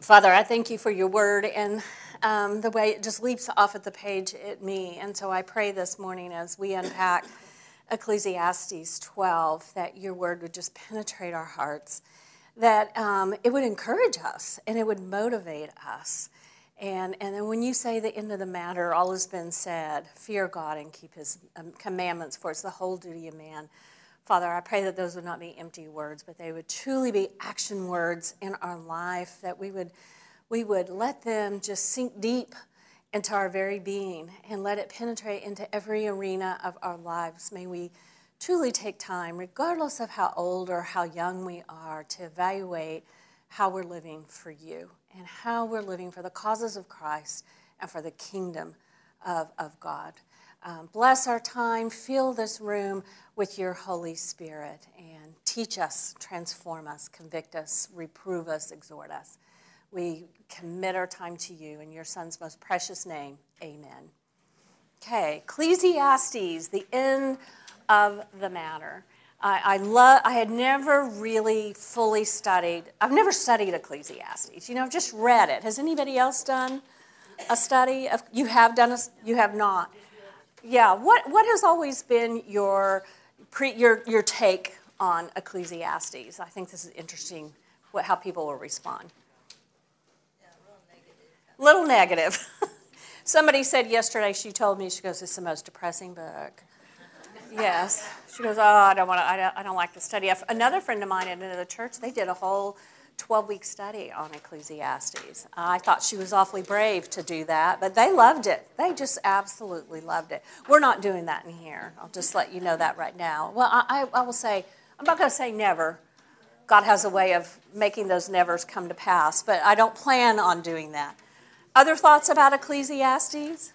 Father, I thank you for your word and um, the way it just leaps off at the page at me. And so I pray this morning as we unpack Ecclesiastes 12 that your word would just penetrate our hearts, that um, it would encourage us and it would motivate us. And, and then when you say the end of the matter, all has been said, fear God and keep his um, commandments, for it's the whole duty of man. Father, I pray that those would not be empty words, but they would truly be action words in our life, that we would, we would let them just sink deep into our very being and let it penetrate into every arena of our lives. May we truly take time, regardless of how old or how young we are, to evaluate how we're living for you and how we're living for the causes of Christ and for the kingdom of, of God. Um, bless our time, fill this room with your Holy Spirit, and teach us, transform us, convict us, reprove us, exhort us. We commit our time to you in your Son's most precious name. Amen. Okay, Ecclesiastes, the end of the matter. I, I love. I had never really fully studied. I've never studied Ecclesiastes. You know, I've just read it. Has anybody else done a study of? You have done a. You have not. Yeah. What What has always been your pre, your your take on Ecclesiastes? I think this is interesting. What how people will respond. Yeah, negative. Little negative. Somebody said yesterday. She told me she goes, "It's the most depressing book." yes. She goes, "Oh, I don't want to. I don't, I don't like to study." Another friend of mine in another church, they did a whole 12 week study on Ecclesiastes. I thought she was awfully brave to do that, but they loved it. They just absolutely loved it. We're not doing that in here. I'll just let you know that right now. Well, I, I will say, I'm not going to say never. God has a way of making those nevers come to pass, but I don't plan on doing that. Other thoughts about Ecclesiastes?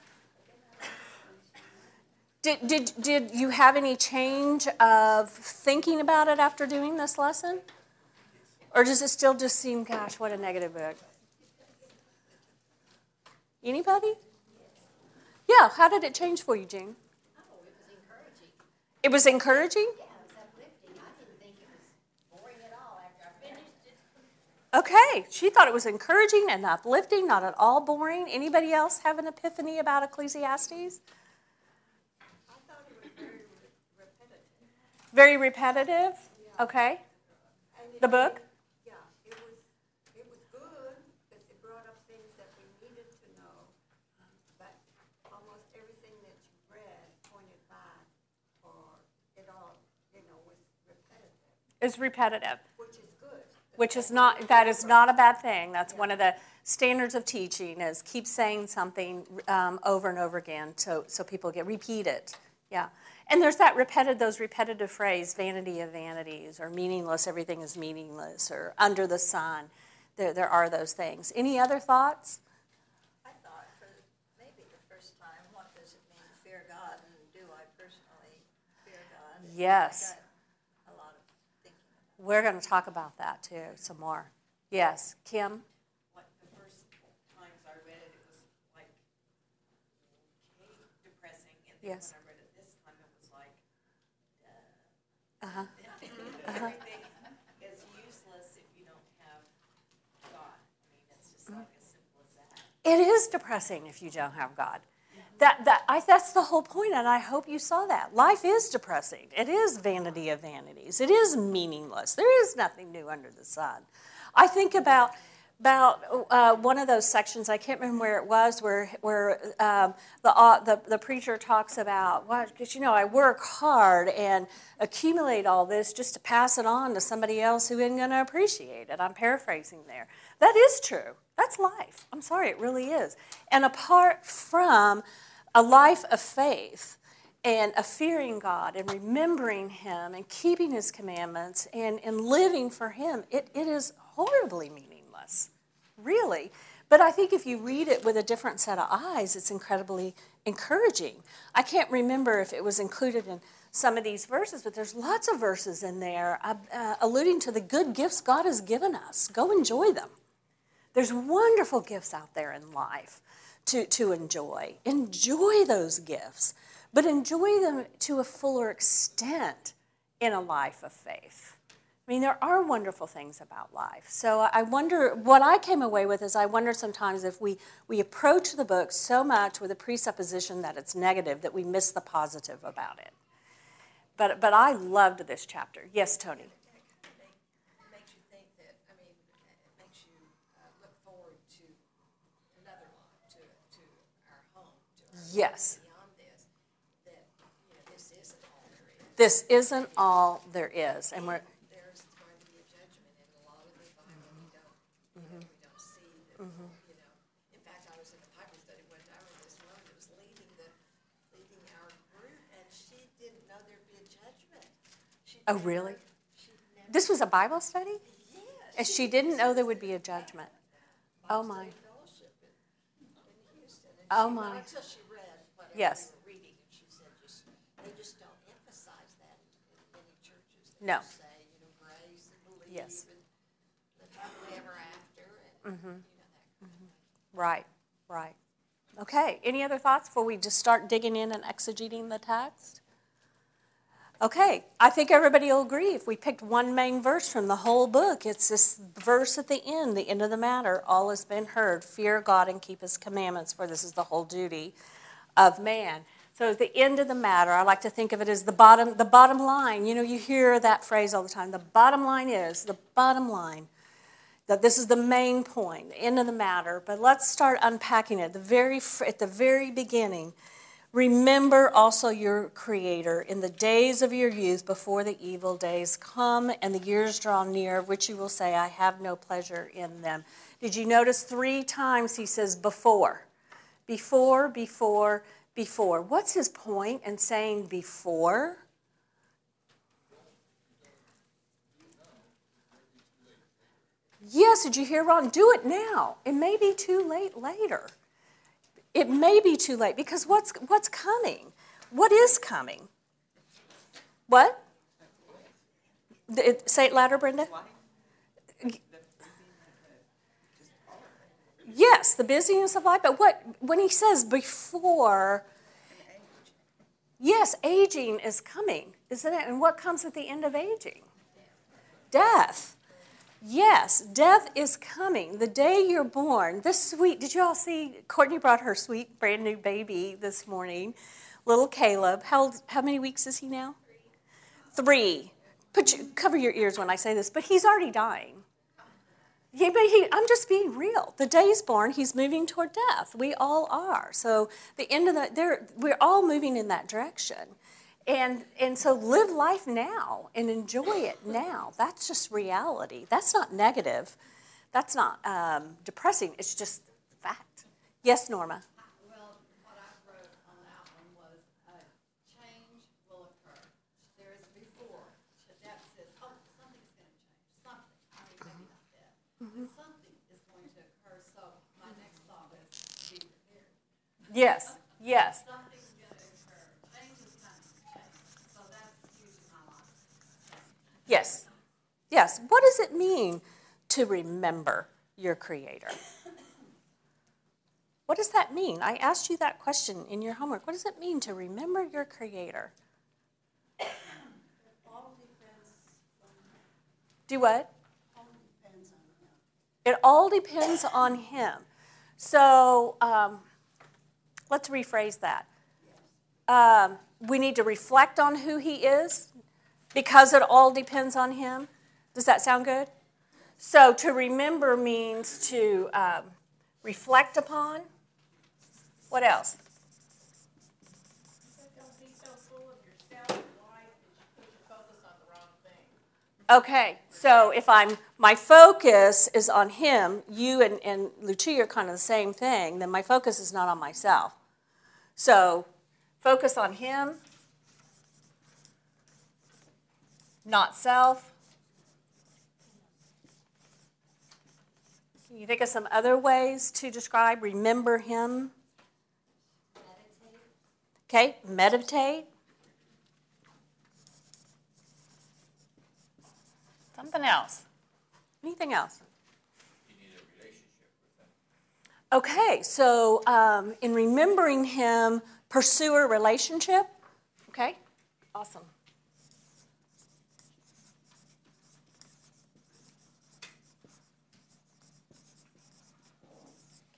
Did, did, did you have any change of thinking about it after doing this lesson? Or does it still just seem, gosh, what a negative book? Anybody? Yeah, how did it change for you, Jean? Oh, it was encouraging. It was encouraging? Yeah, it was uplifting. I didn't think it was boring at all after I finished it. Okay, she thought it was encouraging and uplifting, not at all boring. Anybody else have an epiphany about Ecclesiastes? I thought it was very repetitive. Very repetitive? Okay. The book? Is repetitive. Which is good. Which is not, that is not a bad thing. That's one of the standards of teaching is keep saying something um, over and over again so, so people get, repeat it. Yeah. And there's that repetitive, those repetitive phrase, vanity of vanities, or meaningless, everything is meaningless, or under the sun. There, there are those things. Any other thoughts? I thought for maybe the first time, what does it mean to fear God, and do I personally fear God? Yes. We're going to talk about that too, some more. Yes, Kim? Like the first times I read it, it was like okay, depressing. And then yes. when I read it this time, it was like, uh huh. uh-huh. Everything is useless if you don't have God. I mean, it's just like as simple as that. It is depressing if you don't have God. That, that, I, that's the whole point, and I hope you saw that. Life is depressing. It is vanity of vanities. It is meaningless. There is nothing new under the sun. I think about about uh, one of those sections. I can't remember where it was, where where um, the, uh, the the preacher talks about well, because you know I work hard and accumulate all this just to pass it on to somebody else who isn't going to appreciate it. I'm paraphrasing there. That is true. That's life. I'm sorry, it really is. And apart from a life of faith and a fearing God and remembering Him and keeping His commandments and, and living for Him, it, it is horribly meaningless, really. But I think if you read it with a different set of eyes, it's incredibly encouraging. I can't remember if it was included in some of these verses, but there's lots of verses in there uh, uh, alluding to the good gifts God has given us. Go enjoy them. There's wonderful gifts out there in life to, to enjoy. Enjoy those gifts, but enjoy them to a fuller extent in a life of faith. I mean, there are wonderful things about life. So I wonder, what I came away with is I wonder sometimes if we, we approach the book so much with a presupposition that it's negative that we miss the positive about it. But, but I loved this chapter. Yes, Tony. It makes you think that, I mean, it makes you uh, look forward to another life, to, to our home, to our Yes. this, isn't all there is. This isn't all there is. And we're, There's going to be a judgment, and a lot of the Bible we don't, you know, we don't see that. In fact, I was in a Bible study one time with this woman that was leading the, leading our group, and she didn't know there'd be a judgment. Oh, really? This was a Bible study? yes. And she didn't know there would be a judgment. Oh, my. Oh, my. Yes. reading, and she said, just, they just don't emphasize that in, many churches. They No. just say, you know, grace and believe Yes. and live happily ever after, and, Mm-hmm. you know, that kind of thing. Right, right. Okay, any other thoughts before we just start digging in and exegeting the text? Okay, I think everybody will agree. If we picked one main verse from the whole book, it's this verse at the end, the end of the matter. All has been heard. Fear God and keep his commandments, for this is the whole duty of man. So at the end of the matter, I like to think of it as the bottom, the bottom line. You know, you hear that phrase all the time. The bottom line is, the bottom line that this is the main point, the end of the matter. But let's start unpacking it. The very at the very beginning, remember also your Creator in the days of your youth, before the evil days come and the years draw near, which you will say, "I have no pleasure in them." Did you notice three times he says before, before, before, before? What's his point in saying before? Yes, did you hear Ron? Do it now. It may be too late later. It may be too late because what's what's coming? What is coming? What? It- Say it louder, Brenda. Yes, the busyness of life. But what when he says before? Yes, aging is coming, isn't it? And what comes at the end of aging? Death. Yes, death is coming. The day you're born, this sweet, did you all see? Courtney brought her sweet brand new baby this morning, little Caleb. How, how many weeks is he now? Three. Put you, cover your ears when I say this, but he's already dying. But he, I'm just being real. The day he's born, he's moving toward death. We all are. So the end of the, we're all moving in that direction. And, and so live life now and enjoy it now. That's just reality. That's not negative. That's not um, depressing. It's just fact. Yes, Norma. Well, what I wrote on that one was, uh, change will occur. There is a before, that says, oh, something's gonna change, something, I mean, maybe not that. But something is going to occur, so my next thought is, be prepared. Yes, yes. Something's gonna occur, change is coming, change, so that's huge in my yes. Yes. Yes. What does it mean to remember your Creator? What does that mean? I asked you that question in your homework. What does it mean to remember your Creator? Do what? It all depends on Him. So um, let's rephrase that. Um, we need to reflect on who He is because it all depends on Him. Does that sound good? So to remember means to um, reflect upon. What else? Okay, so if I'm my focus is on him, you and, and Lucia are kind of the same thing, then my focus is not on myself. So focus on him, not self. Can you think of some other ways to describe remember him? Okay, meditate. Something else. Anything else? Okay, so um, in remembering him, pursue a relationship. Okay, awesome.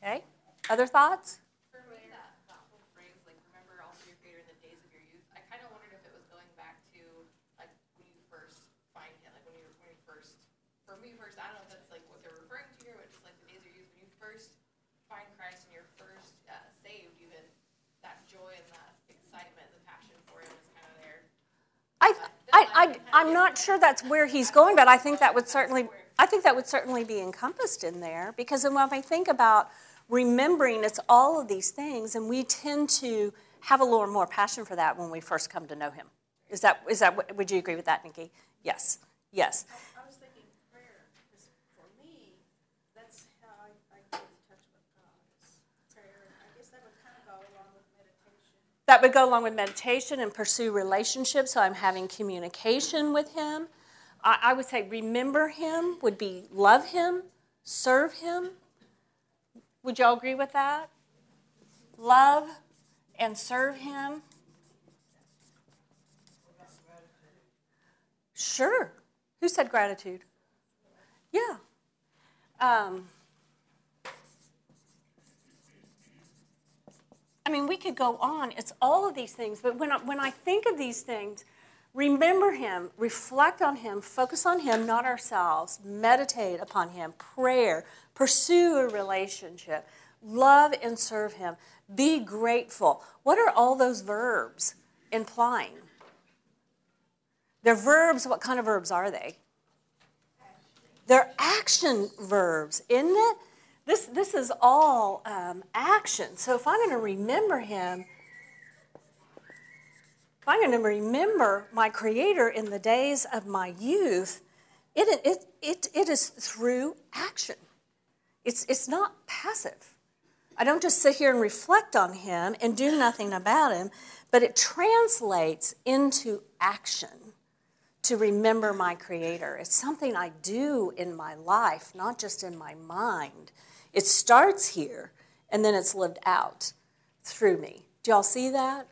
Okay, other thoughts? I'm not sure that's where he's going, but I think that would certainly, I think that would certainly be encompassed in there because when I think about remembering, it's all of these things, and we tend to have a little more passion for that when we first come to know him. Is that, is that, would you agree with that, Nikki? Yes, yes. I was thinking prayer, because for me, that's how I, I get in touch with God, is prayer. And I guess that would kind of go along with meditation. That would go along with meditation and pursue relationships, so I'm having communication with him. I, I would say remember him would be love him, serve him. Would y'all agree with that? Love and serve him. Sure. Who said gratitude? Yeah. Um, I mean, we could go on. It's all of these things. But when I, when I think of these things, remember Him, reflect on Him, focus on Him, not ourselves, meditate upon Him, prayer, pursue a relationship, love and serve Him, be grateful. What are all those verbs implying? They're verbs. What kind of verbs are they? They're action verbs, isn't it? This, this is all um, action. So if I'm going to remember him, if I'm going to remember my Creator in the days of my youth, it, it, it, it is through action. It's, it's not passive. I don't just sit here and reflect on him and do nothing about him, but it translates into action to remember my Creator. It's something I do in my life, not just in my mind. It starts here and then it's lived out through me. Do y'all see that?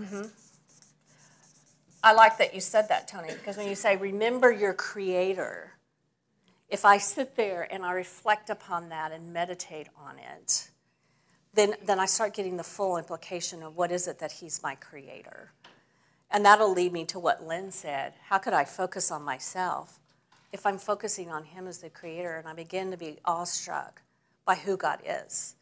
Is. I like that you said that, Tony, because when you say remember your Creator, if I sit there and I reflect upon that and meditate on it, then, then I start getting the full implication of what is it that He's my Creator. And that'll lead me to what Lynn said. How could I focus on myself if I'm focusing on Him as the Creator and I begin to be awestruck by who God is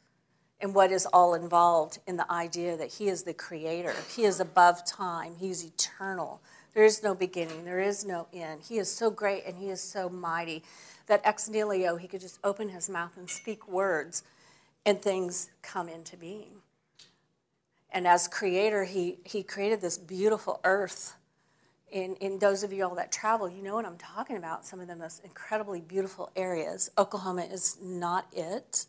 and what is all involved in the idea that He is the Creator? He is above time, He's eternal. There is no beginning, there is no end. He is so great and He is so mighty that ex nihilo, He could just open His mouth and speak words and things come into being. And as creator, he, he created this beautiful earth. In, in those of you all that travel, you know what I'm talking about. Some of the most incredibly beautiful areas. Oklahoma is not it.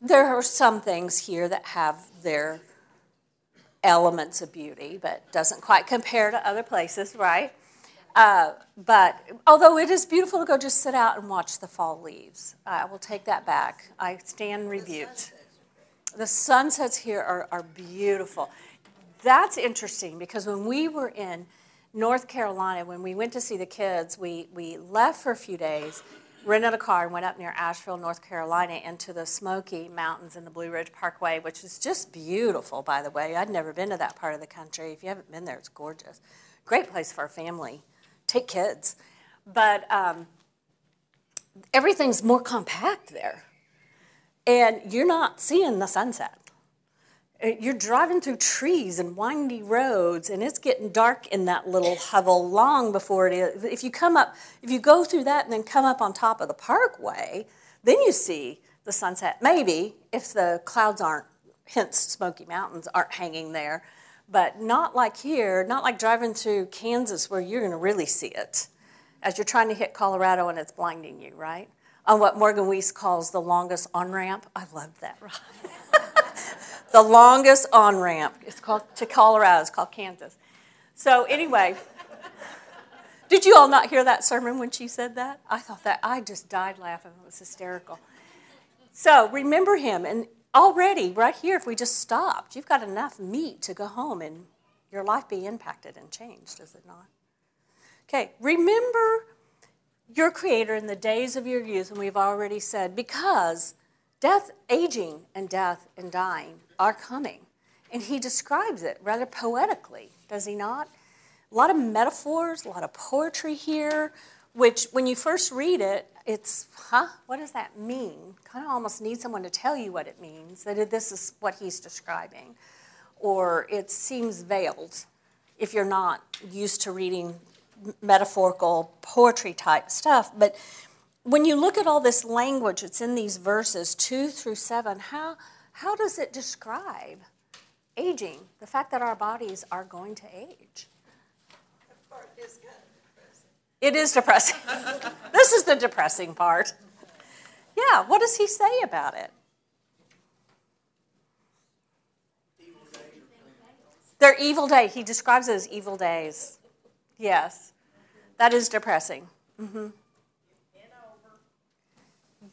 There are some things here that have their elements of beauty, but doesn't quite compare to other places, right? Uh, but although it is beautiful to go just sit out and watch the fall leaves, I will take that back. I stand rebuked. The sunsets here are, are beautiful. That's interesting because when we were in North Carolina, when we went to see the kids, we, we left for a few days, rented a car, and went up near Asheville, North Carolina, into the Smoky Mountains and the Blue Ridge Parkway, which is just beautiful, by the way. I'd never been to that part of the country. If you haven't been there, it's gorgeous. Great place for a family. Take kids. But um, everything's more compact there. And you're not seeing the sunset. Uh, You're driving through trees and windy roads, and it's getting dark in that little hovel long before it is. If you come up, if you go through that and then come up on top of the parkway, then you see the sunset. Maybe if the clouds aren't, hence Smoky Mountains, aren't hanging there, but not like here, not like driving through Kansas where you're going to really see it as you're trying to hit Colorado and it's blinding you, right? On what Morgan Weiss calls the longest on ramp. I love that, the longest on ramp. It's called to Colorado. It's called Kansas. So anyway, did you all not hear that sermon when she said that? I thought that I just died laughing. It was hysterical. So remember him, and already, right here, if we just stopped, you've got enough meat to go home and your life be impacted and changed, is it not? Okay, remember your Creator in the days of your youth, and we've already said, because death, aging, and death and dying are coming. And he describes it rather poetically, does he not? A lot of metaphors, a lot of poetry here, which when you first read it, it's, huh, what does that mean? Kind of almost need someone to tell you what it means, that this is what he's describing. Or it seems veiled if you're not used to reading metaphorical poetry type stuff. But when you look at all this language that's in these verses, two through seven, how, how does it describe aging? The fact that our bodies are going to age. It is depressing. this is the depressing part. Yeah, what does he say about it? They're evil day. He describes it as evil days. Yes, that is depressing. Mm-hmm.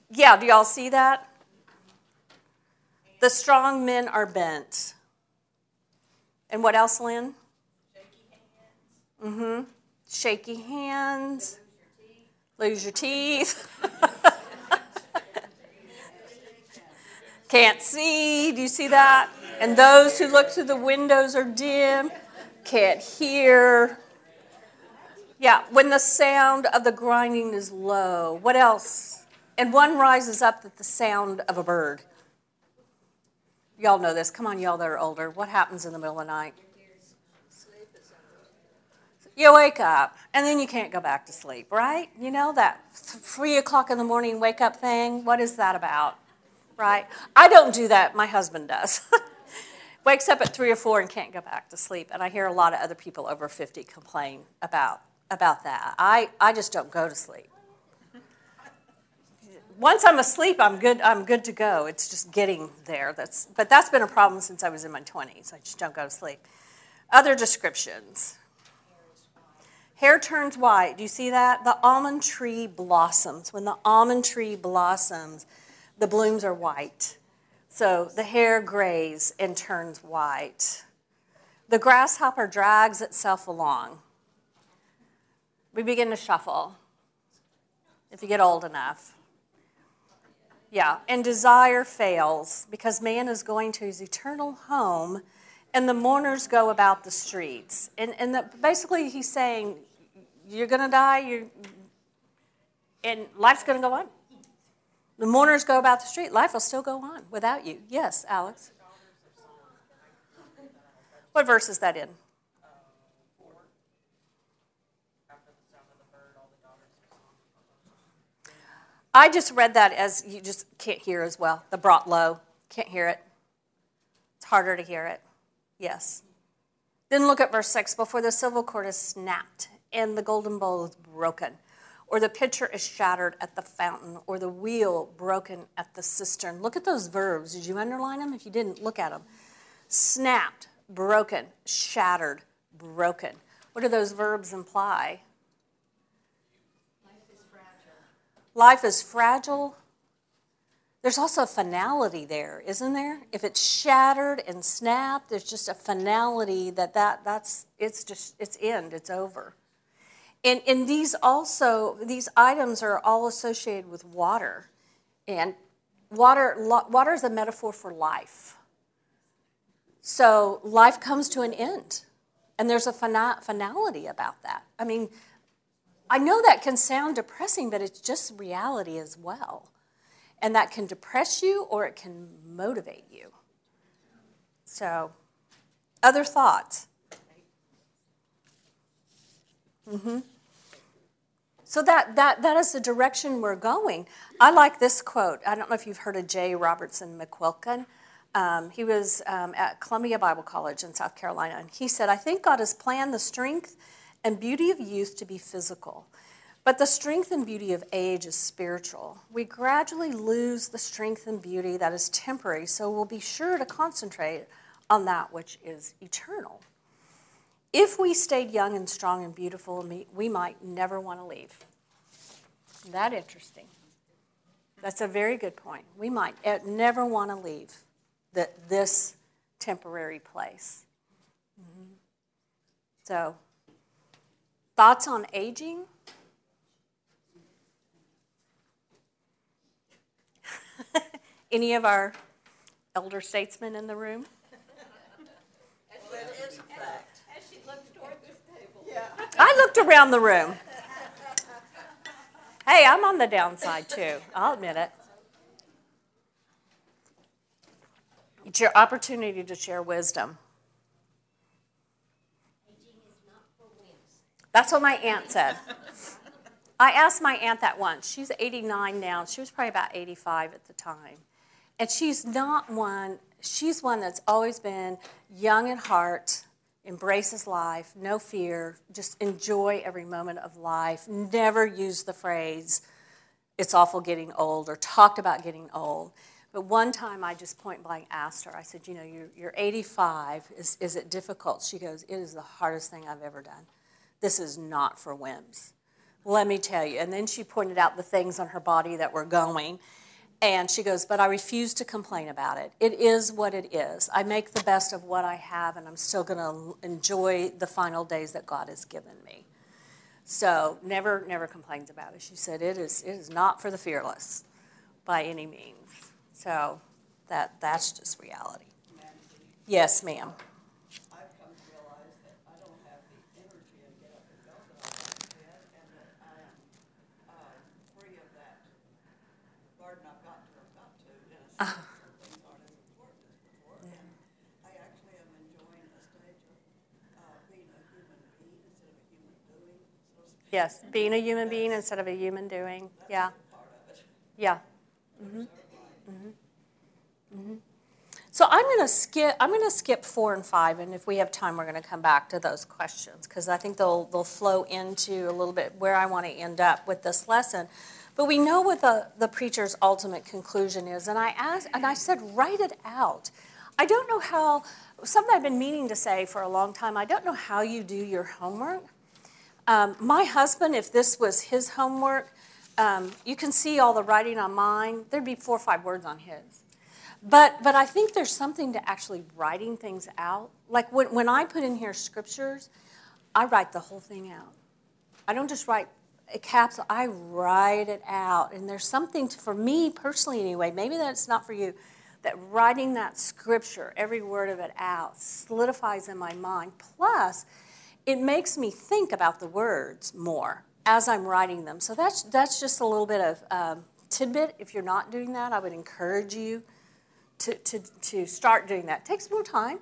Yeah, do y'all see that? The strong men are bent. And what else, Lynn? Mm-hmm. Shaky hands. Lose your teeth. Can't see. Do you see that? And those who look through the windows are dim. Can't hear. Yeah, when the sound of the grinding is low. What else? And one rises up at the sound of a bird. Y'all know this. Come on, y'all that are older. What happens in the middle of the night? You wake up, and then you can't go back to sleep, right? You know that three o'clock in the morning wake up thing? What is that about? Right? I don't do that. My husband does. Wakes up at three or four and can't go back to sleep. And I hear a lot of other people over 50 complain about, about that. I, I just don't go to sleep. Once I'm asleep, I'm good, I'm good to go. It's just getting there. That's, but that's been a problem since I was in my 20s. I just don't go to sleep. Other descriptions Hair turns white. Do you see that? The almond tree blossoms. When the almond tree blossoms, the blooms are white. So the hair grays and turns white. The grasshopper drags itself along. We begin to shuffle if you get old enough. Yeah, and desire fails because man is going to his eternal home and the mourners go about the streets. And, and the, basically, he's saying, You're going to die, you're, and life's going to go on. The mourners go about the street, life will still go on without you. Yes, Alex. What verse is that in? I just read that as you just can't hear as well. The brought low. Can't hear it. It's harder to hear it. Yes. Then look at verse 6 before the silver cord is snapped and the golden bowl is broken, or the pitcher is shattered at the fountain, or the wheel broken at the cistern. Look at those verbs. Did you underline them? If you didn't, look at them. Snapped, broken, shattered, broken. What do those verbs imply? Life is fragile. Life is fragile, there's also a finality there, isn't there? If it's shattered and snapped, there's just a finality that, that that's it's just it's end, it's over. And, and these also these items are all associated with water. And water water is a metaphor for life. So life comes to an end. And there's a finality about that. I mean, I know that can sound depressing, but it's just reality as well. And that can depress you or it can motivate you. So, other thoughts? Mm-hmm. So that, that, that is the direction we're going. I like this quote. I don't know if you've heard of J. Robertson McQuilkin. Um, he was um, at Columbia Bible College in South Carolina, and he said, I think God has planned the strength and beauty of youth to be physical. But the strength and beauty of age is spiritual. We gradually lose the strength and beauty that is temporary, so we'll be sure to concentrate on that which is eternal. If we stayed young and strong and beautiful, we might never want to leave. Isn't that interesting? That's a very good point. We might never want to leave the, this temporary place. Mhm. So, thoughts on aging? Any of our elder statesmen in the room? Well, it is a fact. As she looked toward this table. I looked around the room. Hey, I'm on the downside too. I'll admit it. It's your opportunity to share wisdom. That's what my aunt said. I asked my aunt that once. She's 89 now. She was probably about 85 at the time. And she's not one, she's one that's always been young at heart, embraces life, no fear, just enjoy every moment of life, never use the phrase, it's awful getting old, or talked about getting old. But one time I just point blank asked her, I said, You know, you're, you're 85. Is, is it difficult? She goes, It is the hardest thing I've ever done. This is not for whims. Let me tell you. And then she pointed out the things on her body that were going. And she goes, But I refuse to complain about it. It is what it is. I make the best of what I have, and I'm still going to enjoy the final days that God has given me. So never, never complains about it. She said, It is, it is not for the fearless by any means. So that, that's just reality. Yes, ma'am. I've come to realize that I don't have the energy and get up and go that I once did, and that I am, uh, free of that burden I've got to, I've got to, in a sense, some things aren't as important as before, and I actually am enjoying a stage of, uh, being a human being instead of a human doing, so to speak. Yes, being a human being instead of a human doing. Yeah. Part of it. Yeah. Mm-hmm. So I'm going to skip. I'm going to skip four and five, and if we have time, we're going to come back to those questions because I think they'll they'll flow into a little bit where I want to end up with this lesson. But we know what the, the preacher's ultimate conclusion is, and I asked, and I said, write it out. I don't know how. Something I've been meaning to say for a long time. I don't know how you do your homework. Um, my husband, if this was his homework, um, you can see all the writing on mine. There'd be four or five words on his. But, but I think there's something to actually writing things out. Like when, when I put in here scriptures, I write the whole thing out. I don't just write a capsule, I write it out. And there's something to, for me personally, anyway, maybe that's not for you, that writing that scripture, every word of it out, solidifies in my mind. Plus, it makes me think about the words more as I'm writing them. So that's, that's just a little bit of um, tidbit. If you're not doing that, I would encourage you to, to, to start doing that. It takes more time,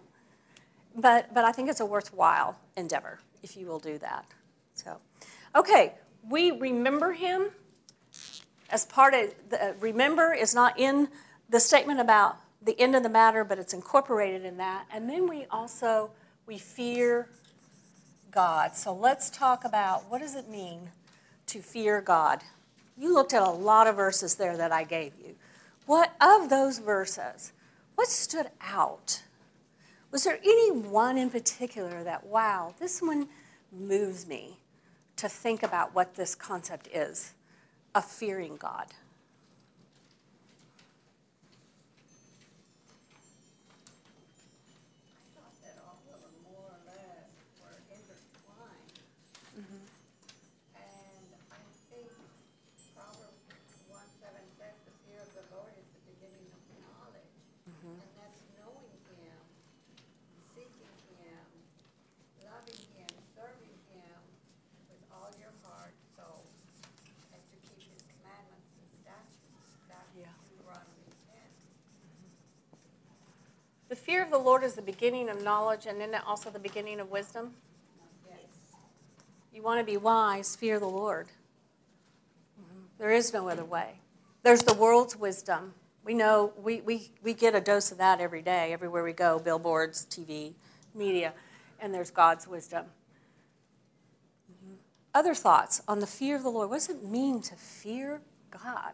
but, but I think it's a worthwhile endeavor if you will do that. So, okay, we remember him as part of the remember is not in the statement about the end of the matter, but it's incorporated in that. And then we also we fear God. So let's talk about what does it mean to fear God. You looked at a lot of verses there that I gave you. What of those verses, what stood out? Was there any one in particular that, wow, this one moves me to think about what this concept is of fearing God? I thought that all of them more or less were intertwined. And I think Proverbs one seven says, the fear of the Lord is the beginning of knowledge. And that's knowing him, seeking him, loving him, serving him with all your heart, soul, and to keep his commandments and statutes, that Yeah. Deuteronomy ten. The fear of the Lord is the beginning of knowledge, and then also the beginning of wisdom. Yes. You want to be wise, fear the Lord. There is no other way. There's the world's wisdom. We know we, we, we get a dose of that every day, everywhere we go billboards, TV, media, and there's God's wisdom. Mhm. Other thoughts on the fear of the Lord. What does it mean to fear God?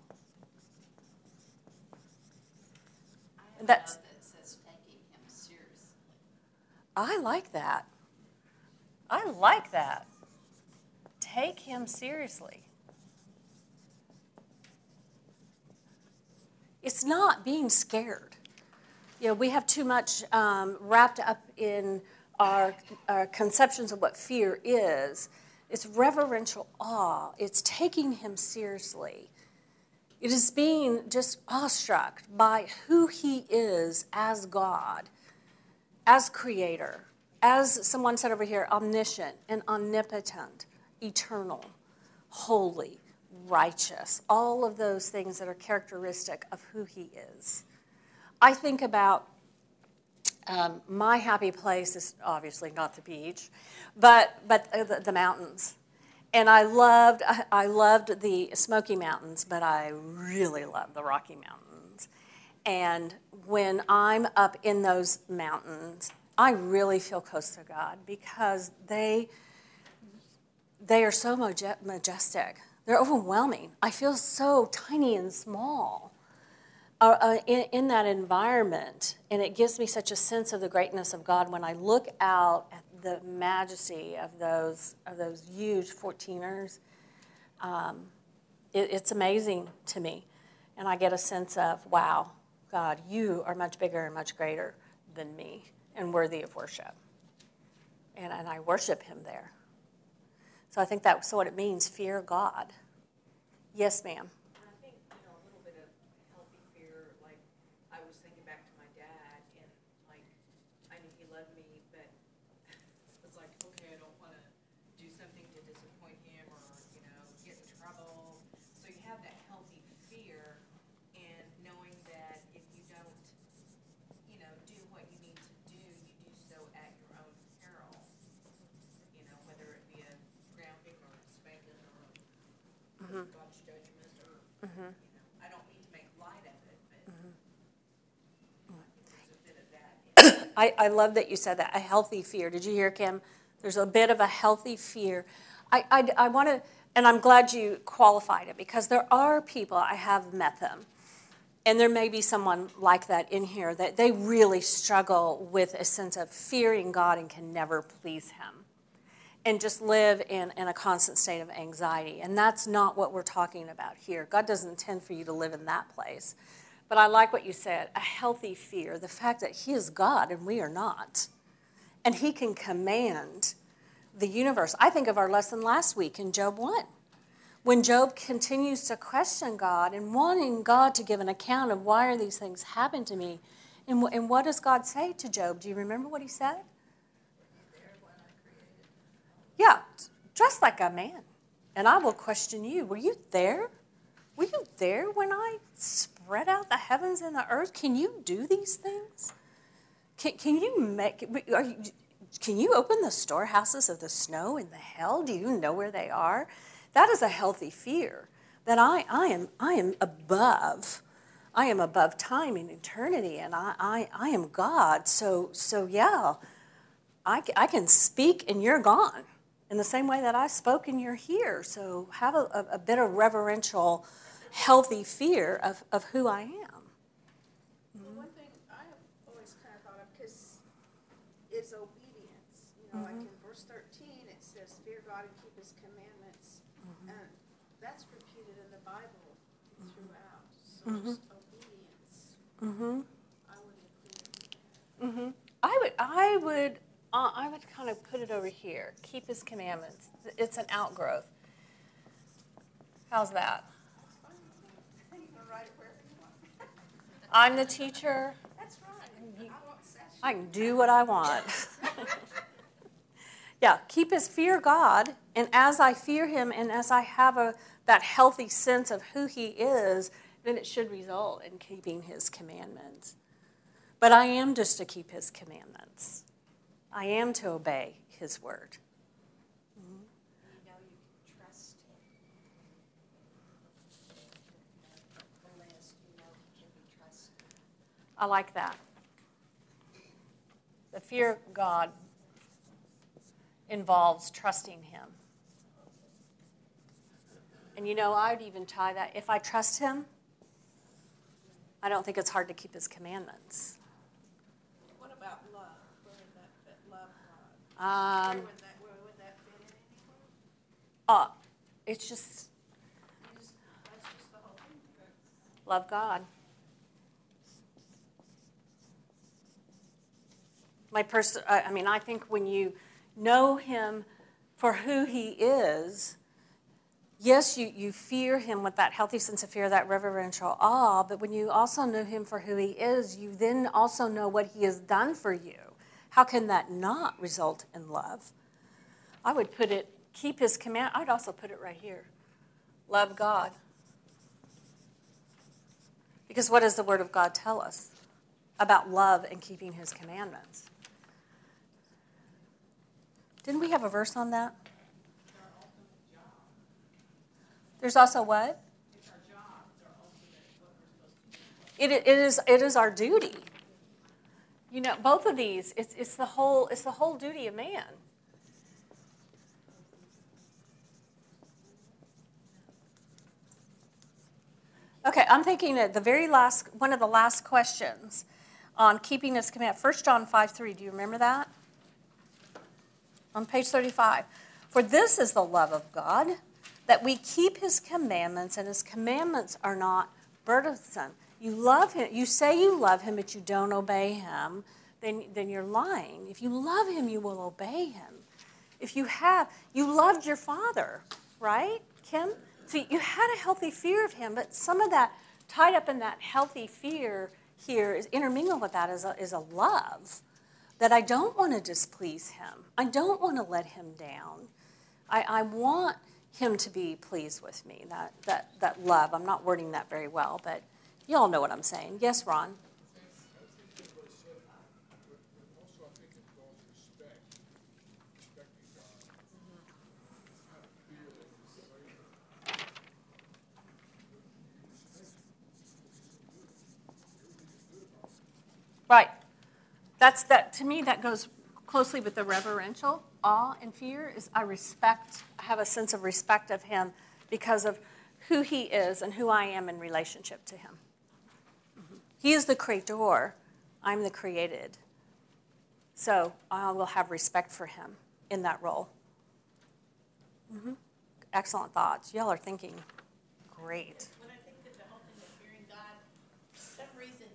That's- that says taking him seriously. I like that. I like that. Take him seriously. It's not being scared. You know, we have too much um, wrapped up in our, our conceptions of what fear is. It's reverential awe, it's taking him seriously. It is being just awestruck by who he is as God as creator, as someone said over here, omniscient and omnipotent, eternal, holy, righteous, all of those things that are characteristic of who he is. I think about um, my happy place is obviously not the beach, but but uh, the, the mountains. And I loved I, loved the Smoky Mountains, but I really love the Rocky Mountains. And when I'm up in those mountains, I really feel close to God because they they are so majestic. They're overwhelming. I feel so tiny and small uh, uh, in, in that environment, and it gives me such a sense of the greatness of God when I look out at the majesty of those of those huge 14ers. Um, it, it's amazing to me, and I get a sense of wow, God, you are much bigger and much greater than me, and worthy of worship. And, and I worship Him there. So I think that's what it means fear God. Yes, ma'am. And I think, you know, a little bit of healthy fear, like, I was thinking back to my dad, and like, I knew he loved me, but it's like, okay, I don't wanna do something to disappoint him or, you know, get in trouble. So you have that healthy fear, and knowing that if you don't, you know, do what you need to do, you do so at your own peril. You know, whether it be a grounding or a spanking or God's judgment or, you know, I don't mean to make light of it, but I think there's a bit of that. in I, I love that you said that a healthy fear. Did you hear, Kim? There's a bit of a healthy fear. I, I, I want to, and I'm glad you qualified it because there are people, I have met them, and there may be someone like that in here that they really struggle with a sense of fearing God and can never please Him and just live in, in a constant state of anxiety. And that's not what we're talking about here. God doesn't intend for you to live in that place. But I like what you said a healthy fear, the fact that He is God and we are not. And He can command the universe. I think of our lesson last week in Job 1. When Job continues to question God and wanting God to give an account of why are these things happen to me, and, and what does God say to Job? Do you remember what he said? Yeah, dressed like a man. And I will question you. Were you there? Were you there when I spread out the heavens and the earth? Can you do these things? Can, can you make? You, can you open the storehouses of the snow and the hell? Do you know where they are? That is a healthy fear. That I, I am I am above. I am above time and eternity, and I, I, I am God. So so yeah, I, I can speak and you're gone in the same way that I spoke and you're here. So have a, a, a bit of reverential, healthy fear of, of who I am. Well, one thing I have always kind of thought of, because it's obedience, you know, like mm-hmm. in verse thirteen, it says, fear God and keep his commandments. Mm-hmm. And that's repeated in the Bible mm-hmm. throughout, so just obedience. Mm-hmm. I would that. I would, I would, uh, I would kind of put it over here. Keep His commandments. It's an outgrowth. How's that? You can write it wherever you want. I'm the teacher. That's right. I won't say. I can do what I want. yeah, keep His fear God, and as I fear Him, and as I have a that healthy sense of who He is, then it should result in keeping His commandments. But I am just to keep His commandments. I am to obey His word. You know you can trust him. The list, you know he can be trusted. I like that. The fear of God involves trusting Him. And you know, I'd even tie that if I trust Him, I don't think it's hard to keep His commandments. What about love? Where would that fit? Love God. Where Um, would that, where would that fit in anywhere? uh, it's just just- That's just the whole thing. That's- love God. My person, I I mean, I think when you know Him for who He is, yes, you, you fear Him with that healthy sense of fear, that reverential awe, but when you also know Him for who He is, you then also know what He has done for you. How can that not result in love? I would put it, keep His command, I'd also put it right here love God. Because what does the Word of God tell us about love and keeping His commandments? Didn't we have a verse on that? There's also what? It, it is it is our duty. You know, both of these, it's, it's the whole it's the whole duty of man. Okay, I'm thinking at the very last one of the last questions on keeping his command. 1 John 5 3. Do you remember that? On page 35. For this is the love of God, that we keep his commandments, and his commandments are not burdensome. You love him, you say you love him, but you don't obey him, then, then you're lying. If you love him, you will obey him. If you have, you loved your father, right, Kim? So you had a healthy fear of him, but some of that tied up in that healthy fear here is intermingled with that is a, is a love that I don't want to displease him. I don't want to let him down. I, I want him to be pleased with me. That, that, that love. I'm not wording that very well, but you all know what I'm saying. Yes, Ron? Right. That's that to me that goes closely with the reverential awe and fear is I respect I have a sense of respect of him because of who he is and who I am in relationship to him. Mhm. He is the creator, I'm the created. So I will have respect for him in that role. Mm-hmm. Excellent thoughts. Y'all are thinking great. When I think of the whole thing of fearing God, for some reason,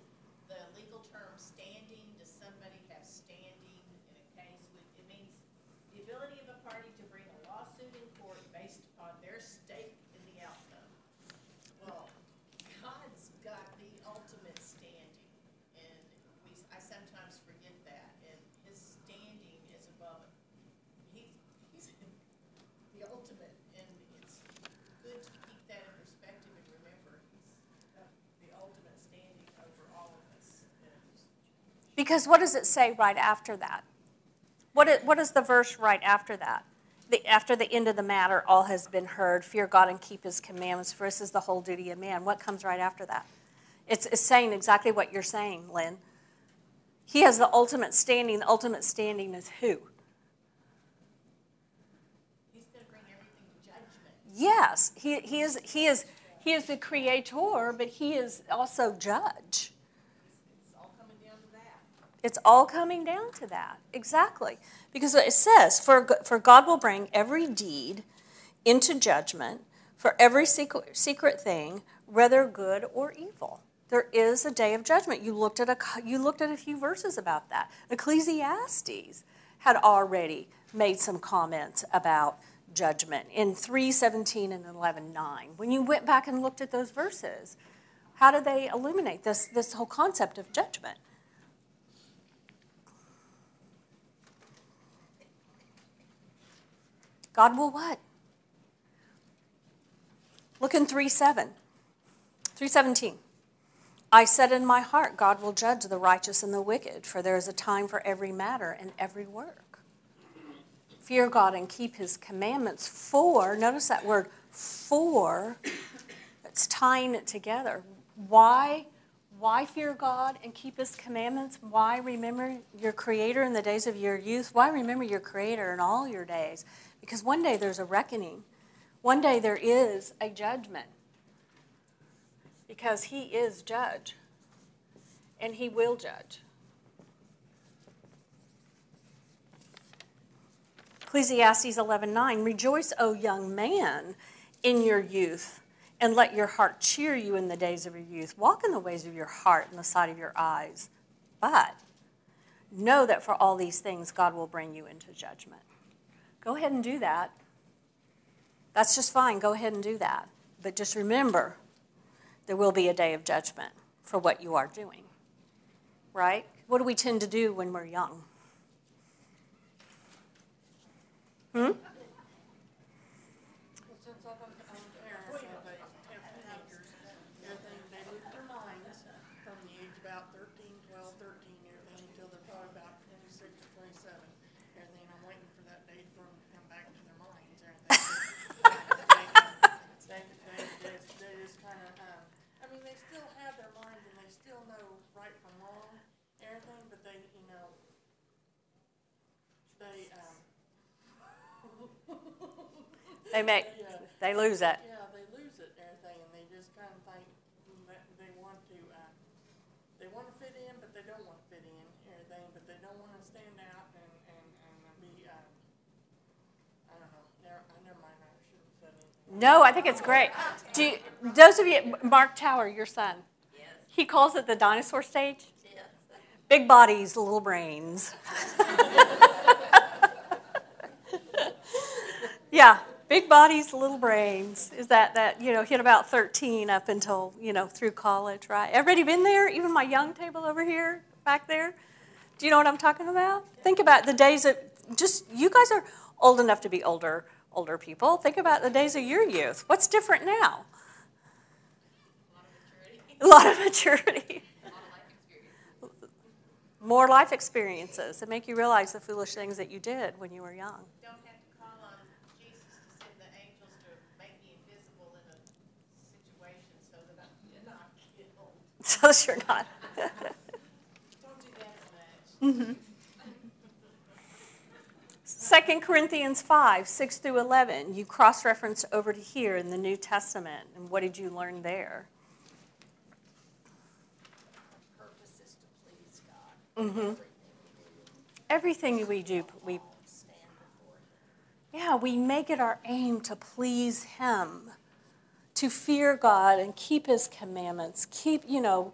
the legal term standing, does somebody have standing in a case? With- It means the ability of a party to bring a lawsuit in court based upon their stake in the outcome. Well, God's got the ultimate standing, and we, I sometimes forget that, and his standing is above it. He's, he's the ultimate, and it's good to keep that in perspective and remember he's got the ultimate standing over all of us. And Because what does it say right after that? What is, what is the verse right after that? The, after the end of the matter, all has been heard. Fear God and keep his commandments, for this is the whole duty of man. What comes right after that? It's, it's saying exactly what you're saying, Lynn. He has the ultimate standing. The ultimate standing is who? he's gonna bring everything to judgment. Yes, he, he, is, he, is, he is the creator, but he is also judge. It's all coming down to that. It's all coming down to that. Exactly. Because it says, for, for God will bring every deed into judgment for every secret, secret thing, whether good or evil. There is a day of judgment. You looked at a, you looked at a few verses about that. Ecclesiastes had already made some comments about judgment in 3:17 and 11:9. When you went back and looked at those verses, how do they illuminate this, this whole concept of judgment? God will what? Look in 3 7. 317. I said in my heart, God will judge the righteous and the wicked, for there is a time for every matter and every work. Fear God and keep his commandments for, notice that word for, that's tying it together. Why, Why fear God and keep His commandments? Why remember your Creator in the days of your youth? Why remember your Creator in all your days? Because one day there's a reckoning. One day there is a judgment. Because He is judge. And He will judge. Ecclesiastes 11:9 Rejoice, O young man, in your youth, and let your heart cheer you in the days of your youth. Walk in the ways of your heart and the sight of your eyes. But know that for all these things God will bring you into judgment. Go ahead and do that. That's just fine. Go ahead and do that. But just remember, there will be a day of judgment for what you are doing. Right? What do we tend to do when we're young? Hmm? Well, since I'm, I'm parents, uh, they have teenagers, everything, they lose their minds from the age about thirteen, twelve, thirteen, everything, until they're probably about twenty-six or twenty-seven. Everything, I'm waiting for that day for them to come back to their minds, everything. They, they, they, they just kinda, um, I mean, they still have their minds and they still know right from wrong, everything, but they, you know, they, um, They make Yeah. they lose it. Yeah, they lose it and everything, and they just kind of think that they want to, uh, they want to fit in, but they don't want to fit in, and everything, but they don't want to stand out and, and, and be, uh, I don't know, never, I never mind, I shouldn't have said anything. No, I think it's great. Do you, those of you, Mark Tower, your son, yes. he calls it the dinosaur stage. Yes. Big bodies, little brains. yeah, big bodies, little brains. Is that that you know hit about thirteen up until you know through college, right? Everybody been there? Even my young table over here, back there. Do you know what I'm talking about? Think about the days of just you guys are old enough to be older older people. Think about the days of your youth. What's different now? A lot of maturity. More life experiences that make you realize the foolish things that you did when you were young. Don't have to call on Jesus to send the angels to make me invisible in a situation so that I'm not killed. So you're not. Second Corinthians 5, 6 through 11. You cross reference over to here in the New Testament. And what did you learn there? Purpose is to please God. Mm-hmm. Everything we do, we. Yeah, we make it our aim to please Him, to fear God and keep His commandments. Keep, you know,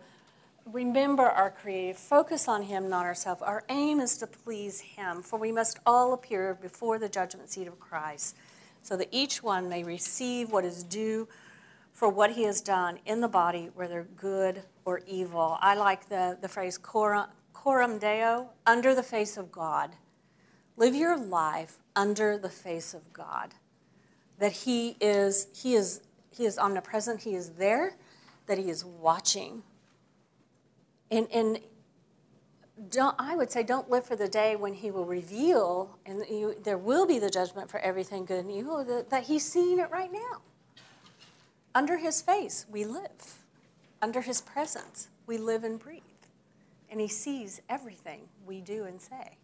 remember our Creator, focus on Him, not ourselves. Our aim is to please Him, for we must all appear before the judgment seat of Christ, so that each one may receive what is due for what He has done in the body, whether good or evil. I like the, the phrase coram, Deo, under the face of God. Live your life under the face of God. That He is, He is, He is omnipresent, He is there, that He is watching. And, and don't, I would say don't live for the day when He will reveal, and you, there will be the judgment for everything good and evil, that, that He's seeing it right now. Under His face, we live. Under His presence, we live and breathe. And He sees everything we do and say.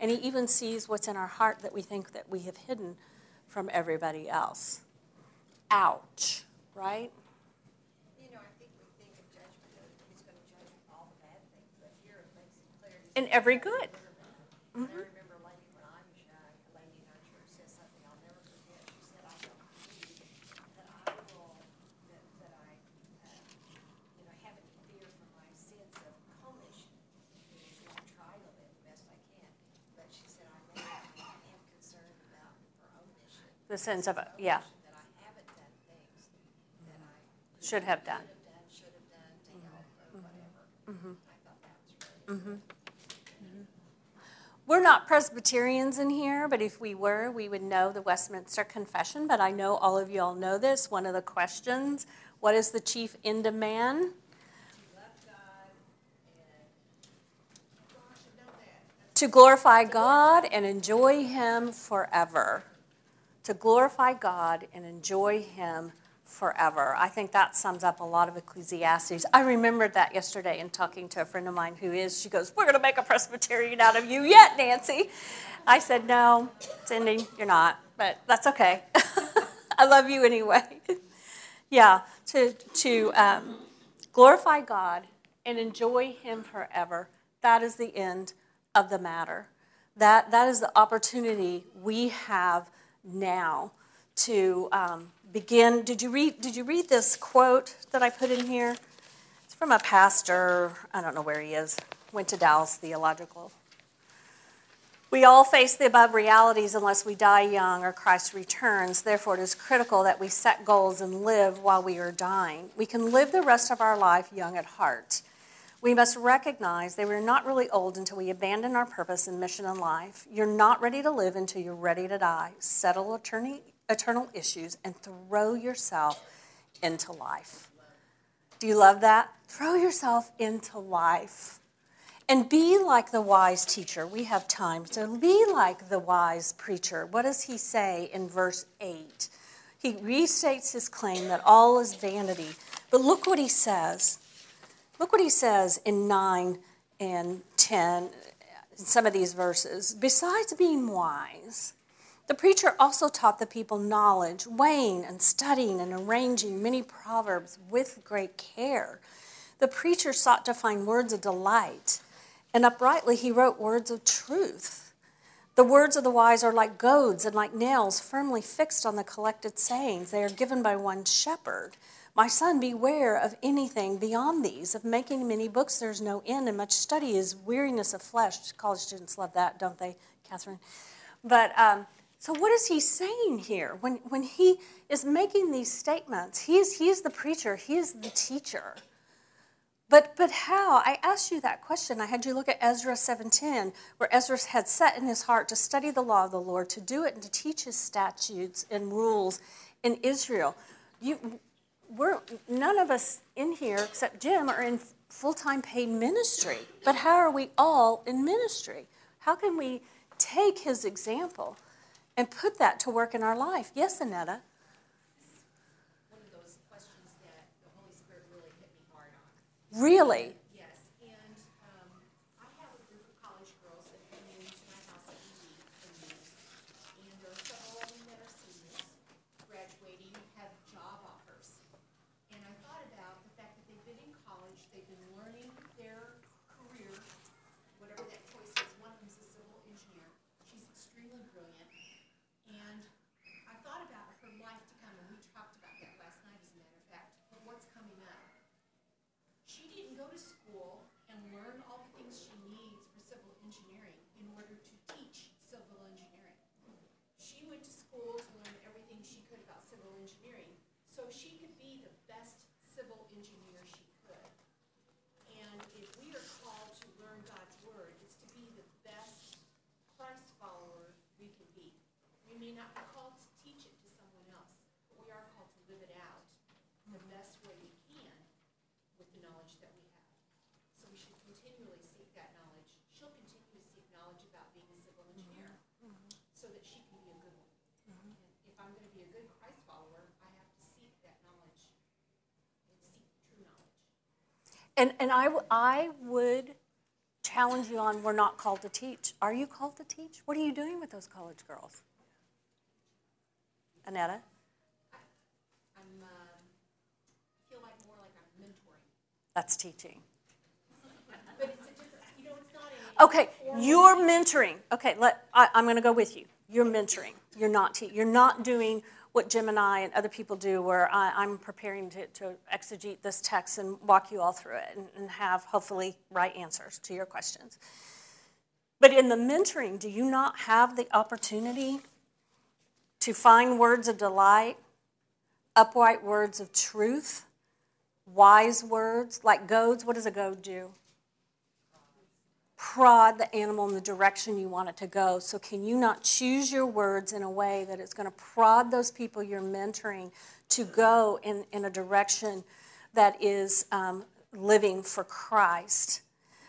And He even sees what's in our heart that we think that we have hidden from everybody else. Ouch, right? You know, I think we think of judgment, He's gonna judge all the bad things, but here it makes it clear. And every "I good." remember." I remember a lady when I was young, a lady in our church said something I'll never forget. She said, I don't believe that I will, that, that I, uh, you know, have any fear for my sins of commission. You know, I try to live the best I can, but she said, I know I am about for omission. The sense of, yeah, That I haven't done things that I should have done. could have done, should have done to help or whatever. I thought that really. We're not Presbyterians in here, but if we were, we would know the Westminster Confession. But I know all of you all know this. One of the questions what is the chief end of man? Love God and, I should know that. To glorify God and enjoy Him forever. To glorify God and enjoy Him forever. I think that sums up a lot of Ecclesiastes. I remembered that yesterday in talking to a friend of mine who is. She goes, We're going to make a Presbyterian out of you yet, Nancy. I said, No, Cindy, you're not, but that's okay. I love you anyway. yeah, to, to um, glorify God and enjoy Him forever, that is the end of the matter. That, that is the opportunity we have now to um, begin. Did you, read, did you read this quote that I put in here? It's from a pastor, I don't know where he is, went to Dallas Theological we all face the above realities unless we die young or Christ returns. Therefore, it is critical that we set goals and live while we are dying. We can live the rest of our life young at heart. We must recognize that we're not really old until we abandon our purpose and mission in life. You're not ready to live until you're ready to die. Settle eternal issues and throw yourself into life. Do you love that? Throw yourself into life. And be like the wise teacher. We have time. So be like the wise preacher. What does he say in verse 8? He restates his claim that all is vanity. But look what he says. Look what he says in 9 and 10, in some of these verses. Besides being wise, the preacher also taught the people knowledge, weighing and studying and arranging many proverbs with great care. The preacher sought to find words of delight and uprightly he wrote words of truth. The words of the wise are like goads and like nails firmly fixed on the collected sayings. They are given by one shepherd. My son, beware of anything beyond these. Of making many books, there's no end, and much study is weariness of flesh. College students love that, don't they, Catherine? But um, so, what is he saying here? When, when he is making these statements, he's, he's the preacher, he's the teacher. But, but how? I asked you that question. I had you look at Ezra 7.10, where Ezra had set in his heart to study the law of the Lord, to do it and to teach his statutes and rules in Israel. You, we're, none of us in here, except Jim, are in full-time paid ministry. But how are we all in ministry? How can we take his example and put that to work in our life? Yes, Annetta? Really? Yes, and um, I have a group of college girls that come into my house every week and meet. And there are several of them that are seniors, graduating, have job offers. And I thought about the fact that they've been in college, they've been learning their career, whatever that choice is. One of them's a civil engineer. She's extremely brilliant. And I thought about her life to come, and we talked about that last night, as a matter of fact, but what's coming up. She didn't go to school and learn all the things she needs for civil engineering in order to teach civil engineering. She went to school to learn everything she could about civil engineering so she could be the best civil engineer she could. And if we are called to learn God's word, it's to be the best Christ follower we can be. We may not be called to teach it to someone else, but we are called to live it out the best way we can with the knowledge that we have. So we should continually seek that knowledge. She'll continue to seek knowledge about being a civil mm-hmm. engineer mm-hmm. so that she can be a good one. And if I'm going to be a good Christ follower, I have to seek that knowledge and seek true knowledge. And, and I, w- I would challenge you on we're not called to teach. Are you called to teach? What are you doing with those college girls? Annetta? I'm, um, feel like more like I'm mentoring. That's teaching. But it's a different, you know, it's not a. Okay, you're mentoring. Okay, let, I, I'm going to go with you. You're mentoring. You're not te- You're not doing what Jim and I and other people do, where I, I'm preparing to, to exegete this text and walk you all through it and, and have hopefully right answers to your questions. But in the mentoring, do you not have the opportunity to find words of delight, upright words of truth, wise words like goads? What does a goad do? prod the animal in the direction you want it to go. So, can you not choose your words in a way that it's going to prod those people you're mentoring to go in, in a direction that is um, living for Christ?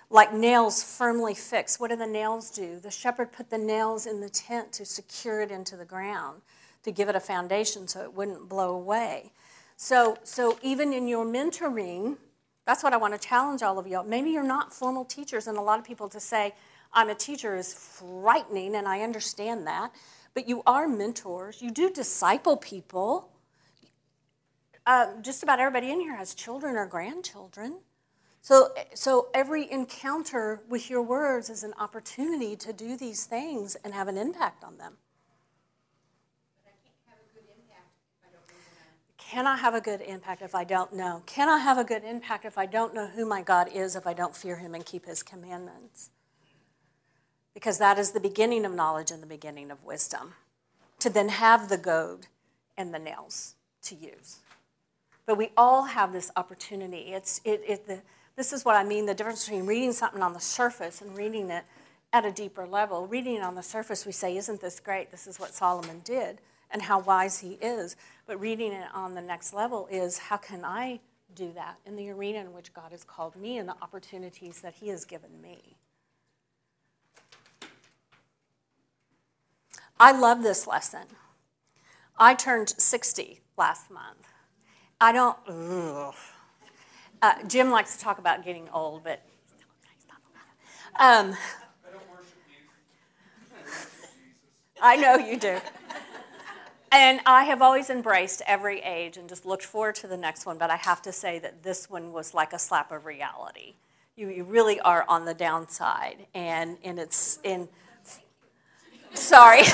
Like nails firmly fixed. What do the nails do? The shepherd put the nails in the tent to secure it into the ground, to give it a foundation so it wouldn't blow away. So, so even in your mentoring, that's what I want to challenge all of you. Maybe you're not formal teachers, and a lot of people to say, I'm a teacher is frightening, and I understand that. But you are mentors. You do disciple people. Uh, just about everybody in here has children or grandchildren. So, so every encounter with your words is an opportunity to do these things and have an impact on them. Can I have a good impact if I don't know? Can I have a good impact if I don't know who my God is, if I don't fear him and keep his commandments? Because that is the beginning of knowledge and the beginning of wisdom. To then have the goad and the nails to use. But we all have this opportunity. It's, it, it, the, this is what I mean the difference between reading something on the surface and reading it at a deeper level. Reading it on the surface, we say, Isn't this great? This is what Solomon did and how wise he is. But reading it on the next level is how can I do that in the arena in which God has called me and the opportunities that he has given me? I love this lesson. I turned 60 last month. I don't, uh, Jim likes to talk about getting old, but um, I know you do. And I have always embraced every age and just looked forward to the next one, but I have to say that this one was like a slap of reality. You, you really are on the downside, and, and it's in. Sorry.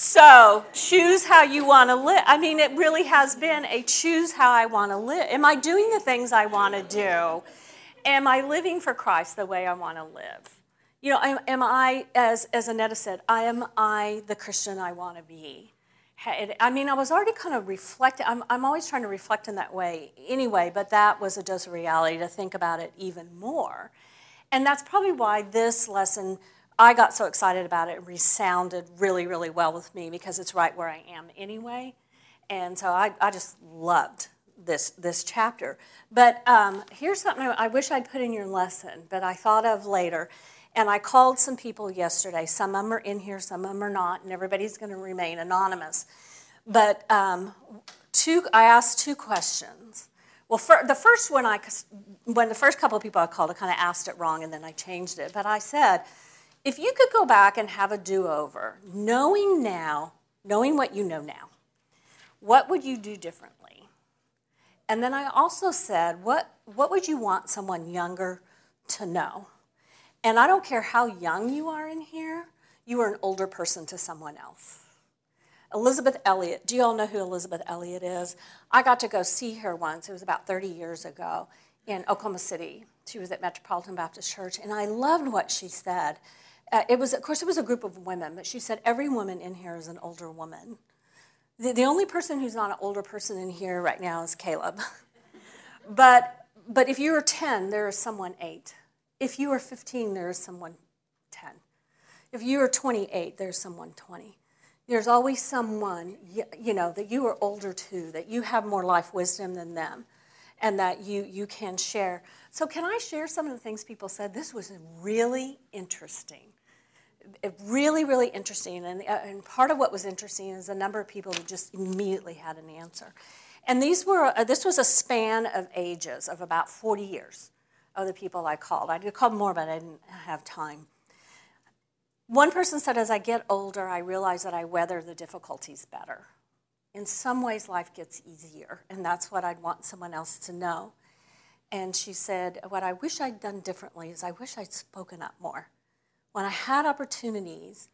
so choose how you want to live. I mean, it really has been a choose how I want to live. Am I doing the things I want to do? Am I living for Christ the way I want to live? You know, am, am I, as, as Annetta said, I am I the Christian I want to be? I mean, I was already kind of reflecting. I'm, I'm always trying to reflect in that way anyway, but that was a dose of reality to think about it even more. And that's probably why this lesson, I got so excited about it, it resounded really, really well with me because it's right where I am anyway. And so I, I just loved this, this chapter. But um, here's something I wish I'd put in your lesson, but I thought of later. And I called some people yesterday. Some of them are in here, some of them are not, and everybody's going to remain anonymous. But um, two, I asked two questions. Well, for, the first one, I, when the first couple of people I called, I kind of asked it wrong and then I changed it. But I said, if you could go back and have a do over, knowing now, knowing what you know now, what would you do differently? And then I also said, what, what would you want someone younger to know? And I don't care how young you are in here, you are an older person to someone else. Elisabeth Elliot, do you all know who Elisabeth Elliot is? I got to go see her once, it was about 30 years ago in Oklahoma City. She was at Metropolitan Baptist Church, and I loved what she said. Uh, it was, of course, it was a group of women, but she said every woman in here is an older woman. The, the only person who's not an older person in here right now is Caleb. but, but if you're 10, there is someone eight. If you are 15, there is someone 10. If you are 28, there's someone 20. There's always someone, you know, that you are older to, that you have more life wisdom than them, and that you, you can share. So, can I share some of the things people said? This was really interesting. Really, really interesting. And, uh, and part of what was interesting is the number of people who just immediately had an answer. And these were, uh, this was a span of ages of about 40 years of the people I called. I did call more, but I didn't have time. One person said, As I get older, I realize that I weather the difficulties better. In some ways, life gets easier, and that's what I'd want someone else to know. And she said, What I wish I'd done differently is I wish I'd spoken up more. When I had opportunities,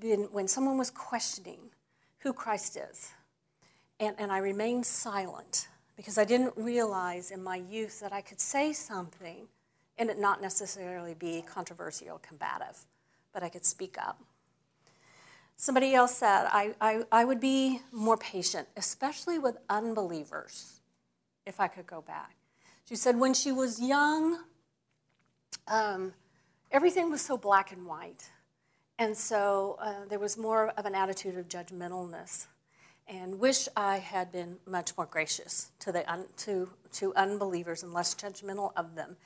when someone was questioning who Christ is, and, and I remained silent, because I didn't realize in my youth that I could say something and it not necessarily be controversial, combative, but I could speak up. Somebody else said, I, I, I would be more patient, especially with unbelievers, if I could go back. She said, when she was young, um, everything was so black and white. And so uh, there was more of an attitude of judgmentalness and wish I had been much more gracious to, the un, to, to unbelievers and less judgmental of them.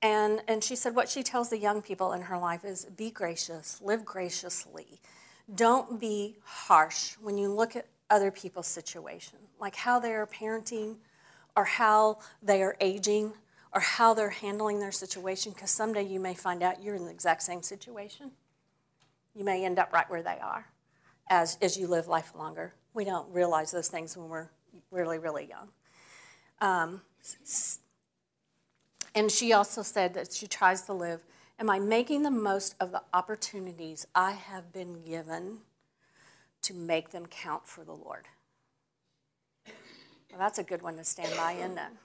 And, and she said what she tells the young people in her life is be gracious, live graciously. Don't be harsh when you look at other people's situation, like how they are parenting or how they are aging or how they're handling their situation, because someday you may find out you're in the exact same situation. You may end up right where they are as, as you live life longer. We don't realize those things when we're really, really young. Um, and she also said that she tries to live Am I making the most of the opportunities I have been given to make them count for the Lord? Well, that's a good one to stand by in then.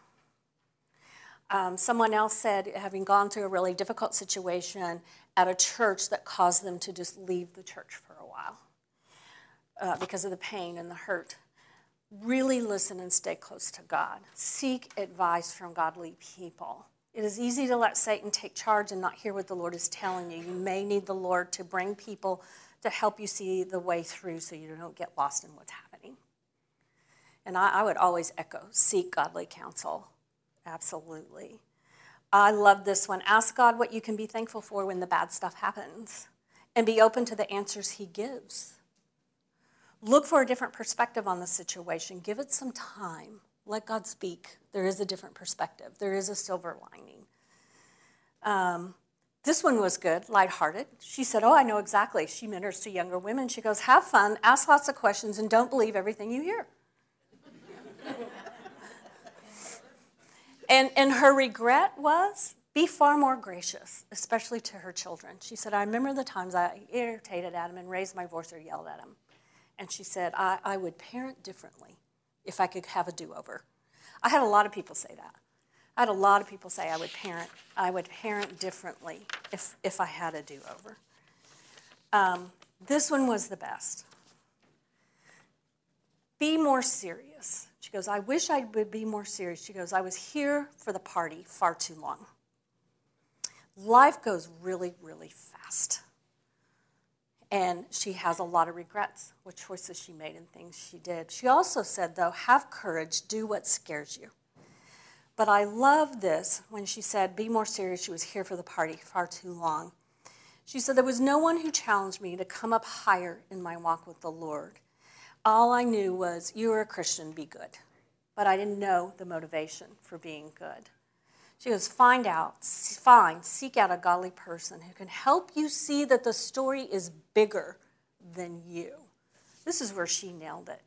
Um, someone else said, having gone through a really difficult situation at a church that caused them to just leave the church for a while uh, because of the pain and the hurt. Really listen and stay close to God. Seek advice from godly people. It is easy to let Satan take charge and not hear what the Lord is telling you. You may need the Lord to bring people to help you see the way through so you don't get lost in what's happening. And I, I would always echo seek godly counsel. Absolutely. I love this one. Ask God what you can be thankful for when the bad stuff happens and be open to the answers He gives. Look for a different perspective on the situation. Give it some time. Let God speak. There is a different perspective, there is a silver lining. Um, this one was good, lighthearted. She said, Oh, I know exactly. She mentors to younger women. She goes, Have fun, ask lots of questions, and don't believe everything you hear. And, and her regret was be far more gracious, especially to her children. She said, I remember the times I irritated at him and raised my voice or yelled at him. And she said, I, I would parent differently if I could have a do over. I had a lot of people say that. I had a lot of people say I would parent, I would parent differently if, if I had a do over. Um, this one was the best. Be more serious. She goes, I wish I would be more serious. She goes, I was here for the party far too long. Life goes really, really fast. And she has a lot of regrets with choices she made and things she did. She also said, though, have courage, do what scares you. But I love this when she said, be more serious. She was here for the party far too long. She said, There was no one who challenged me to come up higher in my walk with the Lord. All I knew was, You are a Christian, be good. But I didn't know the motivation for being good. She goes, Find out, find, seek out a godly person who can help you see that the story is bigger than you. This is where she nailed it.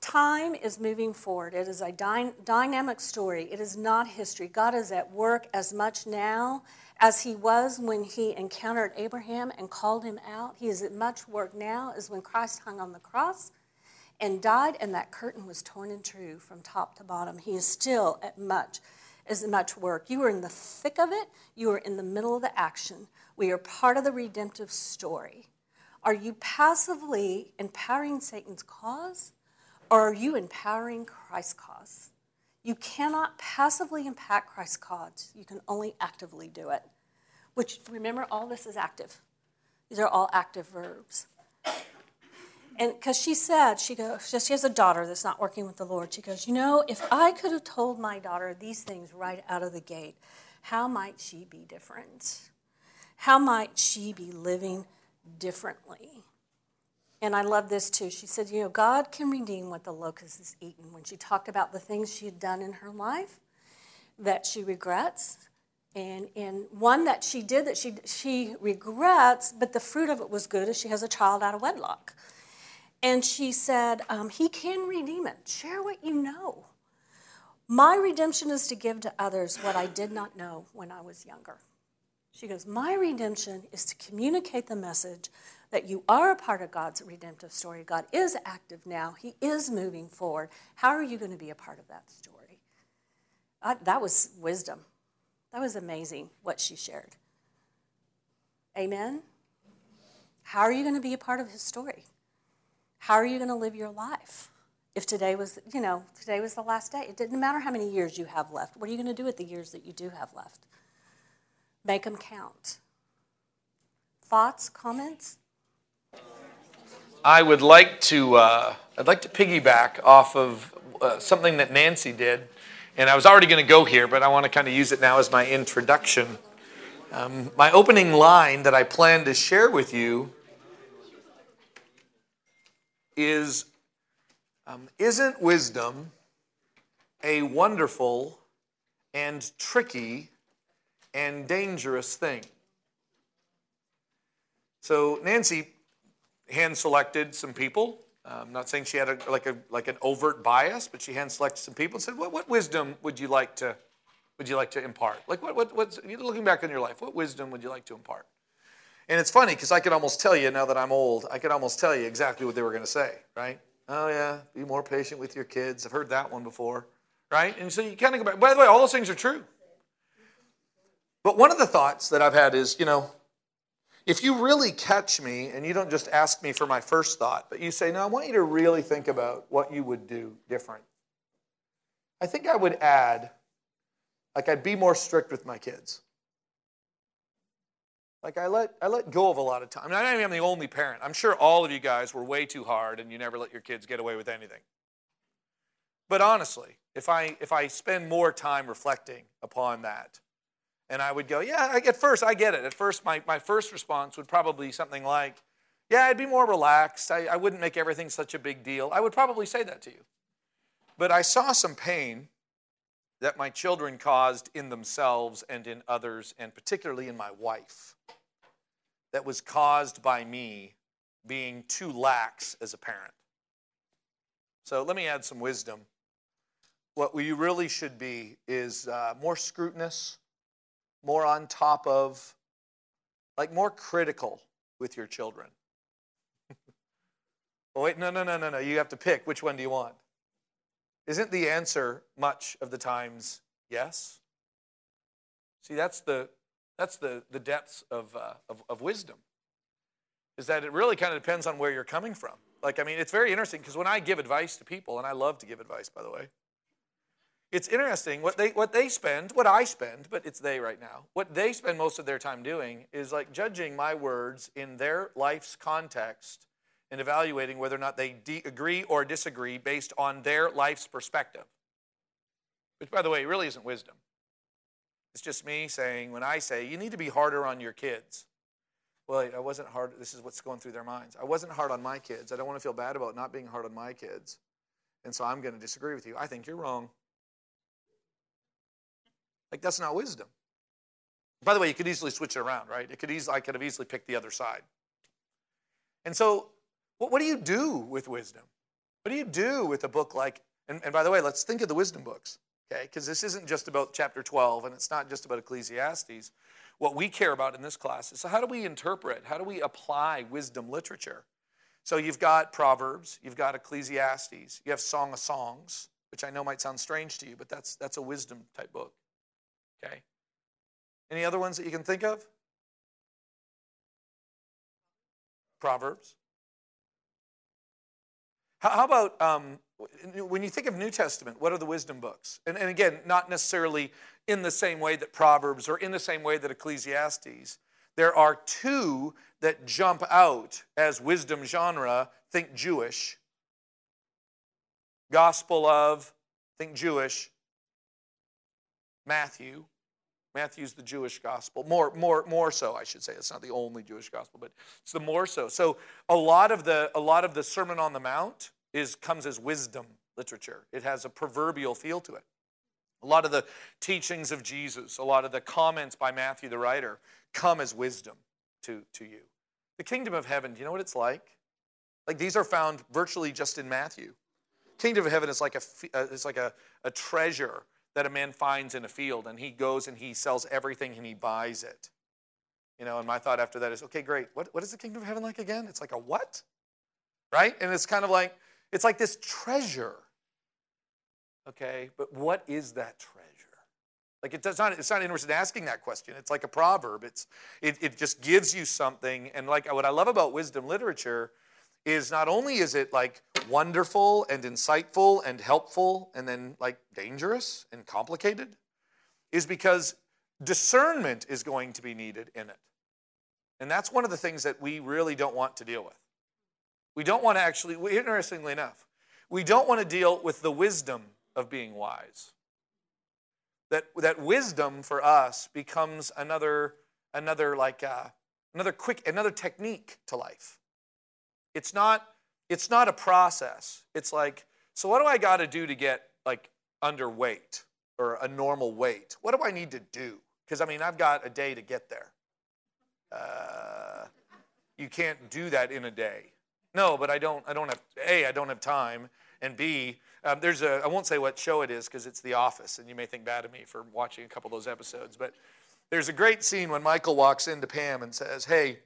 Time is moving forward. It is a dy- dynamic story. It is not history. God is at work as much now as he was when he encountered Abraham and called him out. He is at much work now as when Christ hung on the cross and died, and that curtain was torn in two from top to bottom. He is still at much as much work. You are in the thick of it, you are in the middle of the action. We are part of the redemptive story. Are you passively empowering Satan's cause, or are you empowering Christ's cause? You cannot passively impact Christ's cause, you can only actively do it. Which, remember, all this is active. These are all active verbs. And because she said, she goes, she has a daughter that's not working with the Lord. She goes, You know, if I could have told my daughter these things right out of the gate, how might she be different? How might she be living differently? And I love this too. She said, You know, God can redeem what the locust has eaten. When she talked about the things she had done in her life that she regrets, and, and one that she did that she, she regrets, but the fruit of it was good, is she has a child out of wedlock. And she said, um, He can redeem it. Share what you know. My redemption is to give to others what I did not know when I was younger. She goes, My redemption is to communicate the message that you are a part of God's redemptive story. God is active now, He is moving forward. How are you going to be a part of that story? Uh, that was wisdom. That was amazing what she shared. Amen? How are you going to be a part of His story? How are you going to live your life? If today was, you know, today was the last day, it didn't matter how many years you have left. What are you going to do with the years that you do have left? Make them count. Thoughts, comments? I would like to, uh, I'd like to piggyback off of uh, something that Nancy did, and I was already going to go here, but I want to kind of use it now as my introduction. Um, my opening line that I plan to share with you is um, Isn't wisdom a wonderful and tricky and dangerous thing? So Nancy hand selected some people. I'm not saying she had a, like a like an overt bias, but she hand selected some people and said, "What, what wisdom would you like to would you like to impart? Like what what what's looking back on your life? What wisdom would you like to impart?" And it's funny because I could almost tell you now that I'm old, I could almost tell you exactly what they were going to say, right? Oh yeah, be more patient with your kids. I've heard that one before, right? And so you kind of go back. By the way, all those things are true. But one of the thoughts that I've had is, you know, if you really catch me and you don't just ask me for my first thought, but you say, no, I want you to really think about what you would do different. I think I would add, like, I'd be more strict with my kids. Like, I let, I let go of a lot of time. I, I am the only parent. I'm sure all of you guys were way too hard and you never let your kids get away with anything. But honestly, if I, if I spend more time reflecting upon that, and I would go, yeah, at first, I get it. At first, my, my first response would probably something like, yeah, I'd be more relaxed. I, I wouldn't make everything such a big deal. I would probably say that to you. But I saw some pain that my children caused in themselves and in others, and particularly in my wife, that was caused by me being too lax as a parent. So let me add some wisdom. What we really should be is uh, more scrutinous, more on top of, like more critical with your children. oh, wait, no, no, no, no, no. You have to pick. Which one do you want? Isn't the answer much of the times yes? See, that's the, that's the, the depths of, uh, of, of wisdom, is that it really kind of depends on where you're coming from. Like, I mean, it's very interesting because when I give advice to people, and I love to give advice, by the way, it's interesting what they what they spend, what I spend, but it's they right now. What they spend most of their time doing is like judging my words in their life's context and evaluating whether or not they de- agree or disagree based on their life's perspective. Which, by the way, really isn't wisdom. It's just me saying, when I say, you need to be harder on your kids. Well, I wasn't hard. This is what's going through their minds. I wasn't hard on my kids. I don't want to feel bad about not being hard on my kids. And so I'm going to disagree with you. I think you're wrong. Like that's not wisdom. By the way, you could easily switch it around, right? It could easily, I could have easily picked the other side. And so, what, what do you do with wisdom? What do you do with a book like, and, and by the way, let's think of the wisdom books, okay? Because this isn't just about chapter 12 and it's not just about Ecclesiastes. What we care about in this class is so how do we interpret, how do we apply wisdom literature? So you've got Proverbs, you've got Ecclesiastes, you have Song of Songs, which I know might sound strange to you, but that's, that's a wisdom type book. Okay? Any other ones that you can think of? Proverbs. How, how about um, when you think of New Testament, what are the wisdom books? And, and again, not necessarily in the same way that Proverbs or in the same way that Ecclesiastes. There are two that jump out as wisdom genre. Think Jewish. Gospel of, think Jewish. Matthew. Matthew's the Jewish gospel, more, more, more so, I should say. It's not the only Jewish gospel, but it's the more so. So a lot of the, a lot of the Sermon on the Mount is, comes as wisdom literature. It has a proverbial feel to it. A lot of the teachings of Jesus, a lot of the comments by Matthew the writer come as wisdom to, to you. The kingdom of heaven, do you know what it's like? Like these are found virtually just in Matthew. Kingdom of heaven is like a, uh, it's like a, a treasure that a man finds in a field and he goes and he sells everything and he buys it. You know, and my thought after that is, okay, great. What, what is the kingdom of heaven like again? It's like a what? Right? And it's kind of like, it's like this treasure. Okay, but what is that treasure? Like it does not, it's not interested in asking that question. It's like a proverb. It's it, it just gives you something. And like what I love about wisdom literature is not only is it like wonderful and insightful and helpful and then like dangerous and complicated, is because discernment is going to be needed in it. And that's one of the things that we really don't want to deal with. We don't want to actually, interestingly enough, we don't want to deal with the wisdom of being wise. That, that wisdom for us becomes another, another like uh, another quick, another technique to life. It's not, it's not a process. It's like, so what do I got to do to get like underweight or a normal weight? What do I need to do? Because I mean, I've got a day to get there. Uh, you can't do that in a day. No, but I don't. I don't have. A, I don't have time, and B, um, there's a. I won't say what show it is because it's The Office, and you may think bad of me for watching a couple of those episodes. But there's a great scene when Michael walks into Pam and says, "Hey,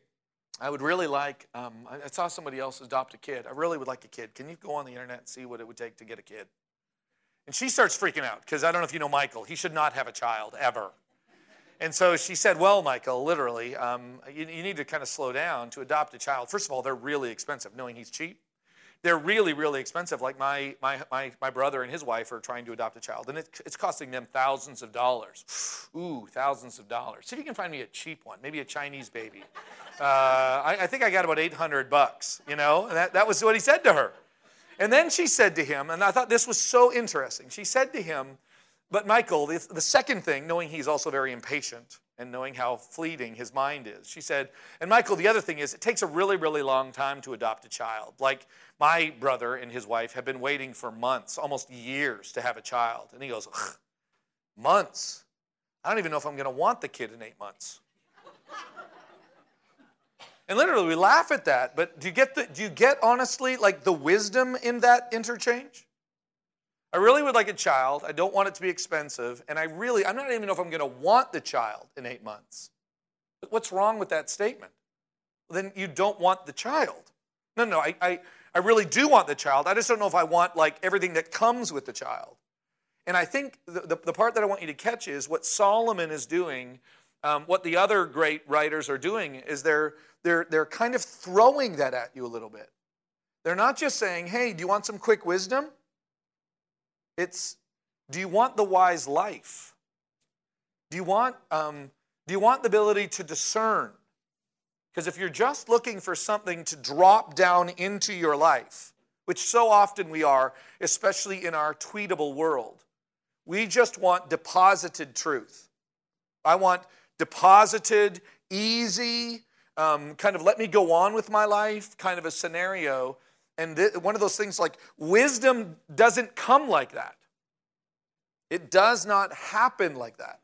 I would really like. Um, I, saw somebody else adopt a kid. I really would like a kid. Can you go on the internet and see what it would take to get a kid?" And she starts freaking out because I don't know if you know Michael. He should not have a child ever. And so she said, Well, Michael, literally, um, you, you need to kind of slow down to adopt a child. First of all, they're really expensive, knowing he's cheap. They're really, really expensive. Like my, my, my, my brother and his wife are trying to adopt a child, and it, it's costing them thousands of dollars. Ooh, thousands of dollars. See if you can find me a cheap one, maybe a Chinese baby. Uh, I, I think I got about 800 bucks, you know? And that, that was what he said to her. And then she said to him, and I thought this was so interesting. She said to him, but Michael, the, the second thing, knowing he's also very impatient and knowing how fleeting his mind is, she said, and Michael, the other thing is, it takes a really, really long time to adopt a child. Like my brother and his wife have been waiting for months, almost years, to have a child. And he goes, months? I don't even know if I'm going to want the kid in eight months. and literally, we laugh at that, but do you get the, do you get honestly like the wisdom in that interchange? I really would like a child. I don't want it to be expensive. And I really, I'm not even know if I'm going to want the child in eight months. But what's wrong with that statement? then you don't want the child. No, no, I, I, I really do want the child. I just don't know if I want like everything that comes with the child. And I think the, the, the part that I want you to catch is what Solomon is doing, um, what the other great writers are doing, is they're, they're, they're kind of throwing that at you a little bit. They're not just saying, hey, do you want some quick wisdom? It's do you want the wise life? Do you want, um, do you want the ability to discern? Because if you're just looking for something to drop down into your life, which so often we are, especially in our tweetable world, we just want deposited truth. I want deposited, easy, um, kind of let me go on with my life kind of a scenario and th- one of those things like wisdom doesn't come like that. It does not happen like that.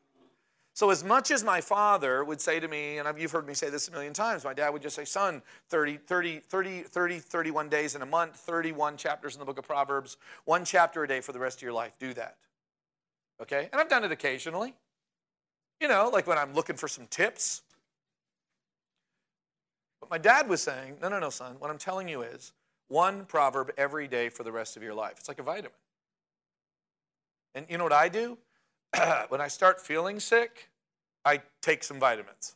So, as much as my father would say to me, and you've heard me say this a million times, my dad would just say, Son, 30, 30, 30, 30, 31 days in a month, 31 chapters in the book of Proverbs, one chapter a day for the rest of your life. Do that. Okay? And I've done it occasionally. You know, like when I'm looking for some tips. But my dad was saying, No, no, no, son. What I'm telling you is one proverb every day for the rest of your life. It's like a vitamin. And you know what I do? when I start feeling sick, I take some vitamins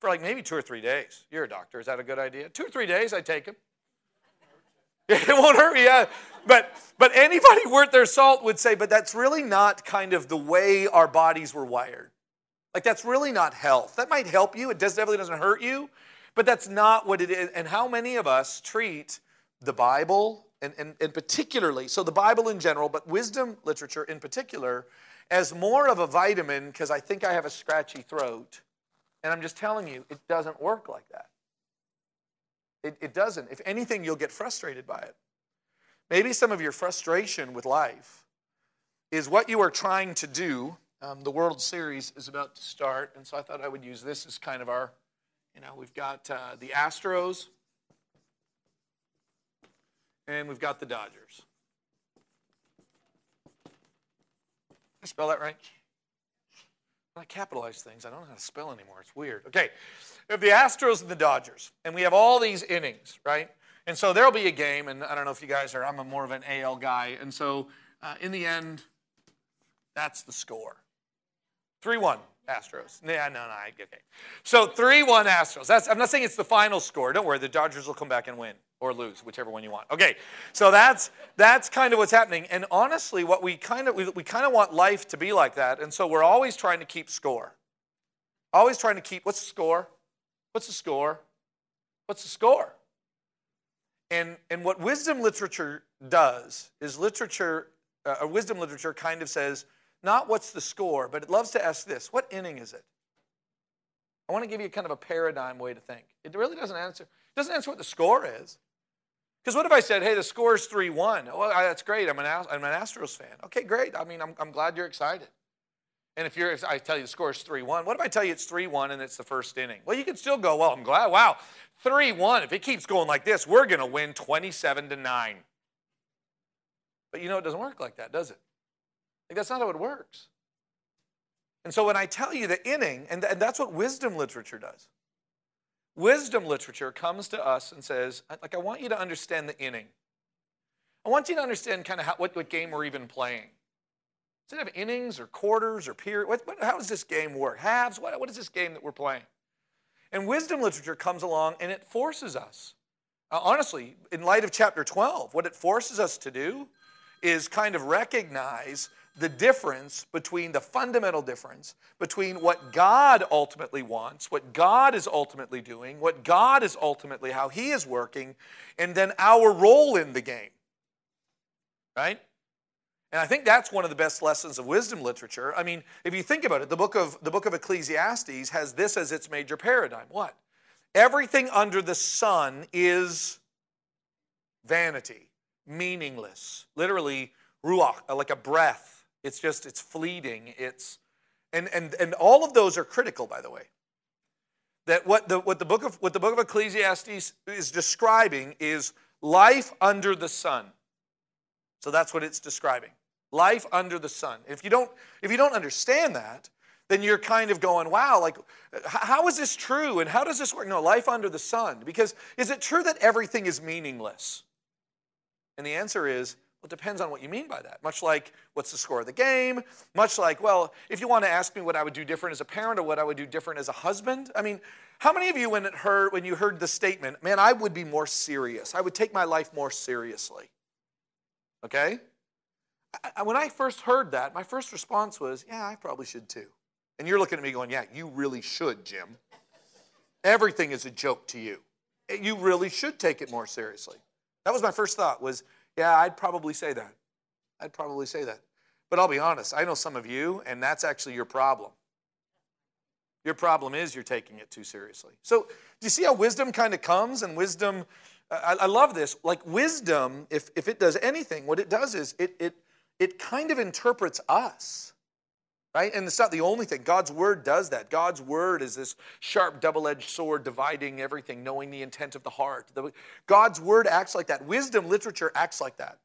for like maybe two or three days. You're a doctor. Is that a good idea? Two or three days, I take them. It won't hurt me, yeah. But but anybody worth their salt would say, but that's really not kind of the way our bodies were wired. Like that's really not health. That might help you. It definitely doesn't hurt you, but that's not what it is. And how many of us treat the Bible, and, and, and particularly, so the Bible in general, but wisdom literature in particular, as more of a vitamin because I think I have a scratchy throat. And I'm just telling you, it doesn't work like that. It, it doesn't. If anything, you'll get frustrated by it. Maybe some of your frustration with life is what you are trying to do. Um, the World Series is about to start, and so I thought I would use this as kind of our you know, we've got uh, the Astros and we've got the Dodgers. I spell that right? I capitalize things. I don't know how to spell anymore. It's weird. Okay. We have the Astros and the Dodgers, and we have all these innings, right? And so there'll be a game, and I don't know if you guys are, I'm a more of an AL guy. And so uh, in the end, that's the score 3 1. Astros. Yeah, no, no, I, okay. So 3 1 Astros. That's, I'm not saying it's the final score. Don't worry, the Dodgers will come back and win or lose, whichever one you want. Okay, so that's, that's kind of what's happening. And honestly, what we kind of, we, we kind of want life to be like that. And so we're always trying to keep score. Always trying to keep, what's the score? What's the score? What's the score? And, and what wisdom literature does is literature, uh, wisdom literature kind of says, not what's the score, but it loves to ask this what inning is it? I want to give you kind of a paradigm way to think. It really doesn't answer, it doesn't answer what the score is. Because what if I said, hey, the score is 3 1? Well, that's great. I'm an, I'm an Astros fan. Okay, great. I mean, I'm, I'm glad you're excited. And if you're, if I tell you the score is 3 1, what if I tell you it's 3 1 and it's the first inning? Well, you can still go, well, I'm glad. Wow, 3 1. If it keeps going like this, we're going to win 27 to 9. But you know, it doesn't work like that, does it? Like, that's not how it works. And so when I tell you the inning, and, and that's what wisdom literature does. Wisdom literature comes to us and says, like, I want you to understand the inning. I want you to understand kind of how, what, what game we're even playing. Does it have innings or quarters or period? What, what, how does this game work? Halves? What, what is this game that we're playing? And wisdom literature comes along and it forces us. Uh, honestly, in light of chapter 12, what it forces us to do is kind of recognize the difference between the fundamental difference between what God ultimately wants, what God is ultimately doing, what God is ultimately how He is working, and then our role in the game. Right? And I think that's one of the best lessons of wisdom literature. I mean, if you think about it, the book of the book of Ecclesiastes has this as its major paradigm. What? Everything under the sun is vanity, meaningless. Literally, ruach, like a breath. It's just it's fleeting. It's and and and all of those are critical, by the way. That what the what the book of what the book of Ecclesiastes is describing is life under the sun. So that's what it's describing life under the sun. If you don't, if you don't understand that, then you're kind of going, wow, like, how is this true? And how does this work? No, life under the sun. Because is it true that everything is meaningless? And the answer is, well, it depends on what you mean by that. Much like, what's the score of the game? Much like, well, if you want to ask me what I would do different as a parent or what I would do different as a husband, I mean, how many of you, when, it heard, when you heard the statement, man, I would be more serious, I would take my life more seriously? Okay? I, when I first heard that, my first response was, yeah, I probably should too. And you're looking at me going, yeah, you really should, Jim. Everything is a joke to you. You really should take it more seriously. That was my first thought was, yeah, I'd probably say that. I'd probably say that. But I'll be honest, I know some of you, and that's actually your problem. Your problem is you're taking it too seriously. So, do you see how wisdom kind of comes? And wisdom, I, I love this. Like, wisdom, if, if it does anything, what it does is it, it, it kind of interprets us. Right? And it's not the only thing. God's word does that. God's word is this sharp, double edged sword dividing everything, knowing the intent of the heart. God's word acts like that. Wisdom literature acts like that.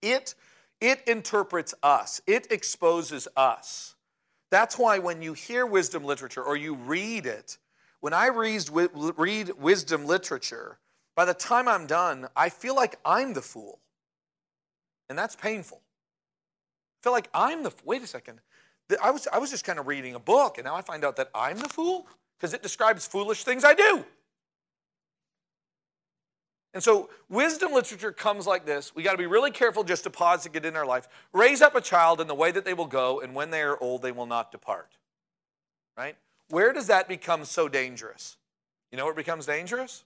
It, it interprets us, it exposes us. That's why when you hear wisdom literature or you read it, when I read, read wisdom literature, by the time I'm done, I feel like I'm the fool. And that's painful feel like I'm the, wait a second. I was, I was just kind of reading a book, and now I find out that I'm the fool because it describes foolish things I do. And so, wisdom literature comes like this. We got to be really careful just to pause to get in our life. Raise up a child in the way that they will go, and when they are old, they will not depart. Right? Where does that become so dangerous? You know it becomes dangerous?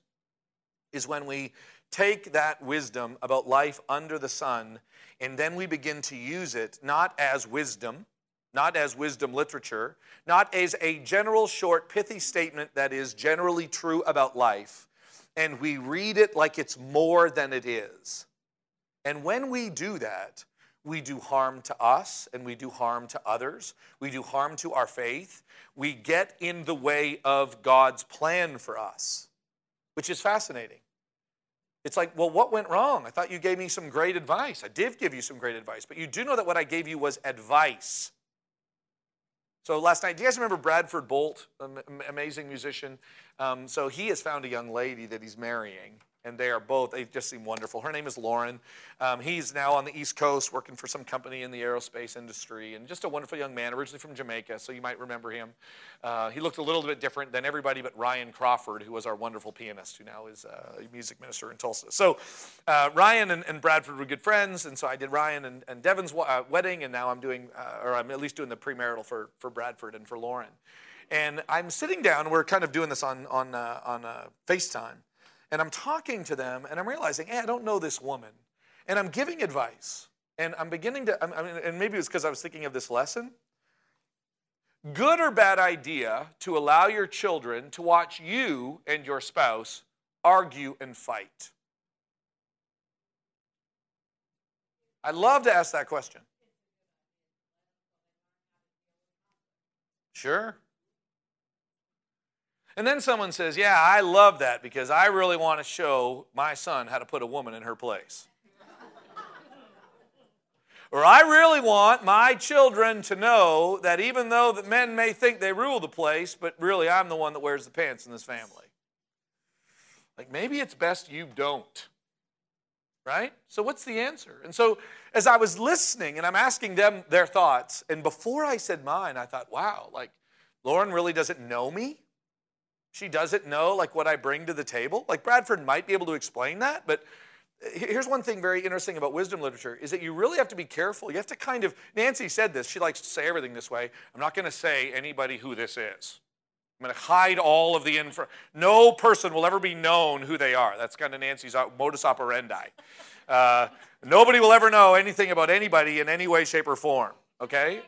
Is when we take that wisdom about life under the sun and then we begin to use it not as wisdom, not as wisdom literature, not as a general, short, pithy statement that is generally true about life, and we read it like it's more than it is. And when we do that, we do harm to us and we do harm to others. We do harm to our faith. We get in the way of God's plan for us, which is fascinating. It's like, well, what went wrong? I thought you gave me some great advice. I did give you some great advice, but you do know that what I gave you was advice. So last night, do you guys remember Bradford Bolt, amazing musician? Um, so he has found a young lady that he's marrying and they are both, they just seem wonderful. Her name is Lauren. Um, he's now on the East Coast working for some company in the aerospace industry and just a wonderful young man, originally from Jamaica, so you might remember him. Uh, he looked a little bit different than everybody but Ryan Crawford, who was our wonderful pianist, who now is uh, a music minister in Tulsa. So uh, Ryan and, and, Bradford were good friends, and so I did Ryan and, and Devin's uh, wedding, and now I'm doing, uh, or I'm at least doing the premarital for, for Bradford and for Lauren. And I'm sitting down, we're kind of doing this on, on, on FaceTime. And I'm talking to them and I'm realizing, hey, I don't know this woman. And I'm giving advice. And I'm beginning to, I mean, and maybe it's because I was thinking of this lesson. Good or bad idea to allow your children to watch you and your spouse argue and fight? I love to ask that question. Sure. And then someone says, Yeah, I love that because I really want to show my son how to put a woman in her place. or I really want my children to know that even though that men may think they rule the place, but really I'm the one that wears the pants in this family. Like maybe it's best you don't. Right? So what's the answer? And so as I was listening and I'm asking them their thoughts, and before I said mine, I thought, wow, like Lauren really doesn't know me. She doesn't know like what I bring to the table. Like Bradford might be able to explain that, but here's one thing very interesting about wisdom literature is that you really have to be careful. You have to kind of Nancy said this. She likes to say everything this way. I'm not going to say anybody who this is. I'm going to hide all of the info. No person will ever be known who they are. That's kind of Nancy's modus operandi. Uh, nobody will ever know anything about anybody in any way, shape, or form. Okay?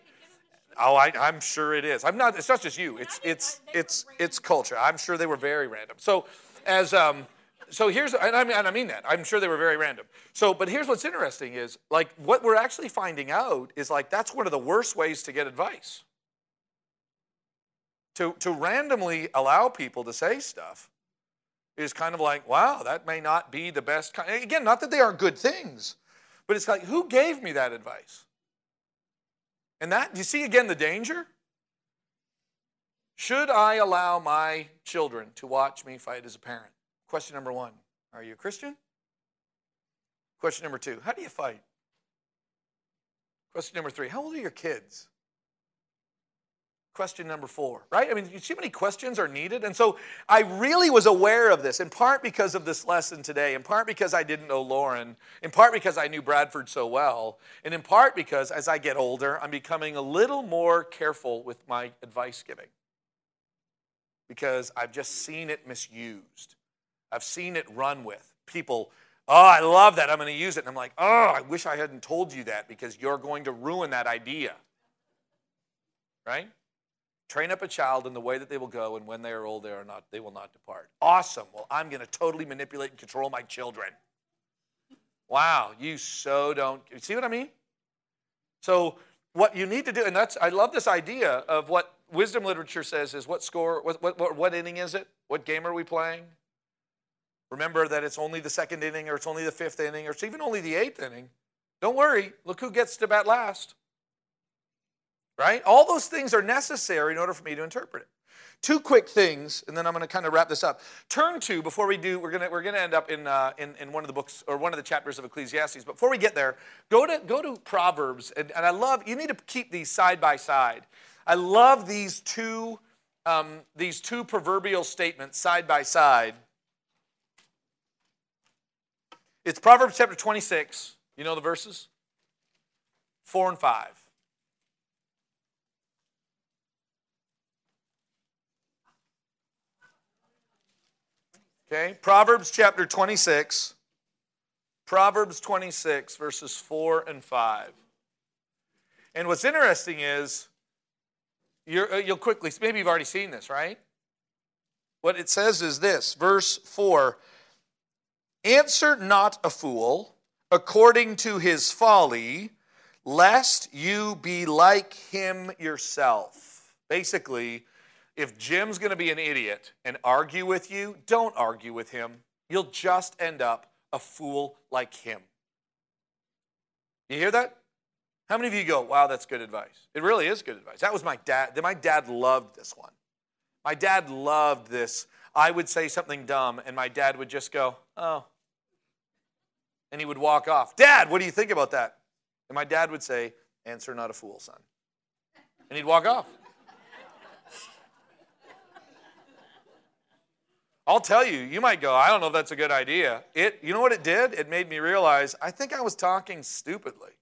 Oh, I, am sure it is. I'm not. It's not just you. It's it's it's it's culture. I'm sure they were very random. So, as um, so here's and I mean and I mean that. I'm sure they were very random. So, but here's what's interesting is like what we're actually finding out is like that's one of the worst ways to get advice. To to randomly allow people to say stuff is kind of like wow that may not be the best. Kind. Again, not that they aren't good things, but it's like who gave me that advice? And that, do you see again the danger? Should I allow my children to watch me fight as a parent? Question number one Are you a Christian? Question number two How do you fight? Question number three How old are your kids? Question number four, right? I mean, how many questions are needed? And so I really was aware of this, in part because of this lesson today, in part because I didn't know Lauren, in part because I knew Bradford so well, and in part because as I get older, I'm becoming a little more careful with my advice giving. Because I've just seen it misused. I've seen it run with. People, oh, I love that. I'm going to use it. And I'm like, oh, I wish I hadn't told you that because you're going to ruin that idea. Right? Train up a child in the way that they will go, and when they are old, they are not, they will not depart. Awesome. Well, I'm going to totally manipulate and control my children. Wow, you so don't. You see what I mean? So what you need to do, and that's I love this idea of what wisdom literature says is what score, what, what, what, inning is it? What game are we playing? Remember that it's only the second inning, or it's only the fifth inning, or it's even only the eighth inning. Don't worry. Look who gets to bat last right? All those things are necessary in order for me to interpret it. Two quick things, and then I'm going to kind of wrap this up. Turn to before we do. We're going to we're going to end up in, uh, in in one of the books or one of the chapters of Ecclesiastes. Before we get there, go to go to Proverbs, and, and I love. You need to keep these side by side. I love these two um, these two proverbial statements side by side. It's Proverbs chapter 26. You know the verses? Four and five. Okay, Proverbs chapter 26. Proverbs 26, verses 4 and 5. And what's interesting is, you will uh, quickly, maybe you've already seen this, right? What it says is this, verse 4 Answer not a fool according to his folly, lest you be like him yourself. Basically, if Jim's going to be an idiot and argue with you, don't argue with him. You'll just end up a fool like him. You hear that? How many of you go, wow, that's good advice? It really is good advice. That was my dad. My dad loved this one. My dad loved this. I would say something dumb, and my dad would just go, oh. And he would walk off. Dad, what do you think about that? And my dad would say, answer not a fool, son. And he'd walk off. I'll tell you, you might go, I don't know if that's a good idea. It, you know what it did? It made me realize I think I was talking stupidly.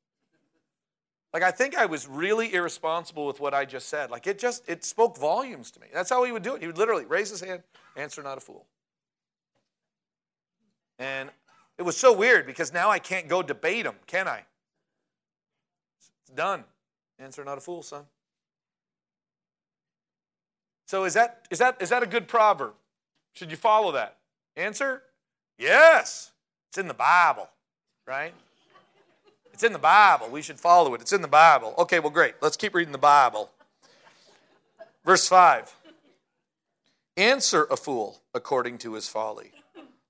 Like I think I was really irresponsible with what I just said. Like it just it spoke volumes to me. That's how he would do it. He would literally raise his hand, answer not a fool. And it was so weird because now I can't go debate him, can I? It's done. Answer not a fool, son. So is that is that is that a good proverb? Should you follow that? Answer? Yes. It's in the Bible, right? It's in the Bible. We should follow it. It's in the Bible. Okay, well, great. Let's keep reading the Bible. Verse 5 Answer a fool according to his folly,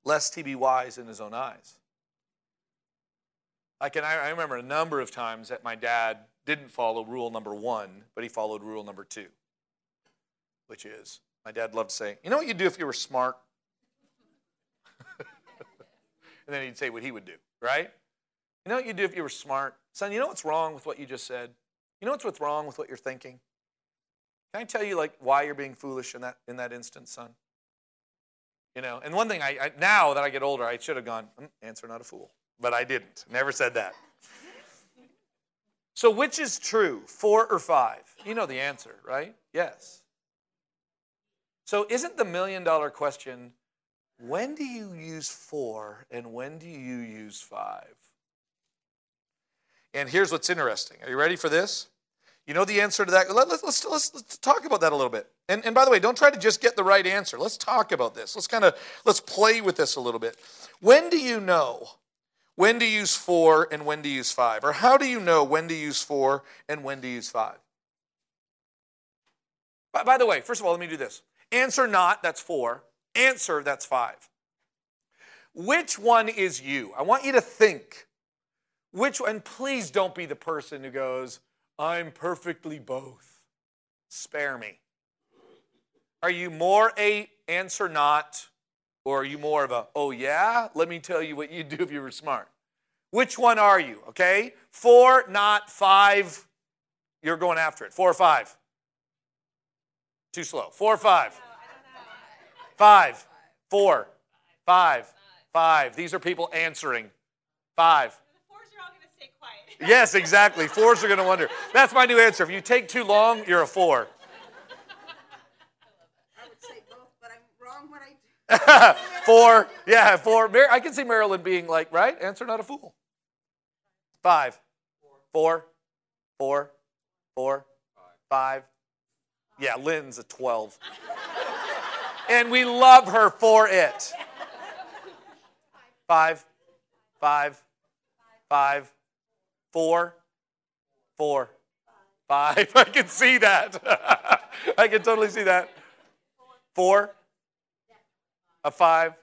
lest he be wise in his own eyes. I, can, I remember a number of times that my dad didn't follow rule number one, but he followed rule number two, which is my dad loved to say, You know what you'd do if you were smart? and then he'd say what he would do, right? You know what you'd do if you were smart? Son, you know what's wrong with what you just said? You know what's wrong with what you're thinking? Can I tell you like why you're being foolish in that in that instance, son? You know, and one thing I, I now that I get older, I should have gone, mm, answer not a fool. But I didn't. Never said that. So which is true, four or five? You know the answer, right? Yes. So isn't the million dollar question, when do you use four and when do you use five? And here's what's interesting. Are you ready for this? You know the answer to that? Let, us let's, let's, let's talk about that a little bit. And, and by the way, don't try to just get the right answer. Let's talk about this. Let's kind of let's play with this a little bit. When do you know when to use four and when to use five? Or how do you know when to use four and when to use five? By, by the way, first of all, let me do this. Answer not, that's four. Answer, that's five. Which one is you? I want you to think. Which one, please don't be the person who goes, I'm perfectly both. Spare me. Are you more a answer not, or are you more of a, oh yeah, let me tell you what you'd do if you were smart? Which one are you, okay? Four, not five. You're going after it. Four or five? Too slow. Four or five? Five. Four. Five. Five. These are people answering. Five. Yes, exactly. Fours are going to wonder. That's my new answer. If you take too long, you're a four. I would say both, but I'm wrong when I do. four. Yeah, four. I can see Marilyn being like, right? Answer not a fool. Five. Four. Four. Four. Five. Yeah, Lynn's a 12. and we love her for it. Five. Five. Five. Four. Four. Five. I can see that. I can totally see that. Four. A five.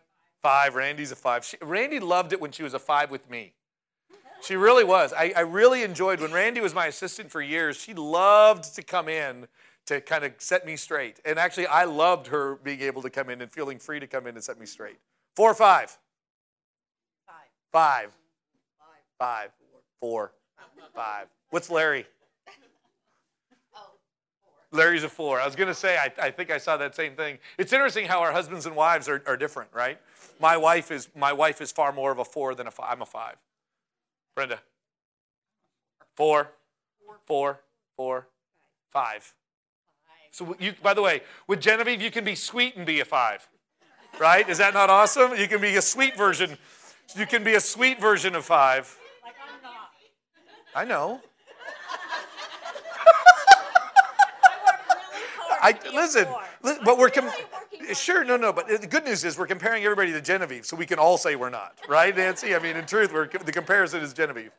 Five. Randy's a five. She, Randy loved it when she was a five with me. She really was. I, I really enjoyed when Randy was my assistant for years. She loved to come in to kind of set me straight. And actually, I loved her being able to come in and feeling free to come in and set me straight. Four or five? Five. Five. Five. Four. Five. What's Larry? Larry's a four. I was going to say, I, I think I saw that same thing. It's interesting how our husbands and wives are, are different, right? My wife is my wife is far more of a four than a five. I'm a five. Brenda. Four. Four. Four. Five. So you, by the way, with Genevieve, you can be sweet and be a five, right? Is that not awesome? You can be a sweet version. You can be a sweet version of five. Like I'm not. I know. I listen, li- but we're com- sure no no. But the good news is we're comparing everybody to Genevieve, so we can all say we're not, right, Nancy? I mean, in truth, we're, the comparison is Genevieve.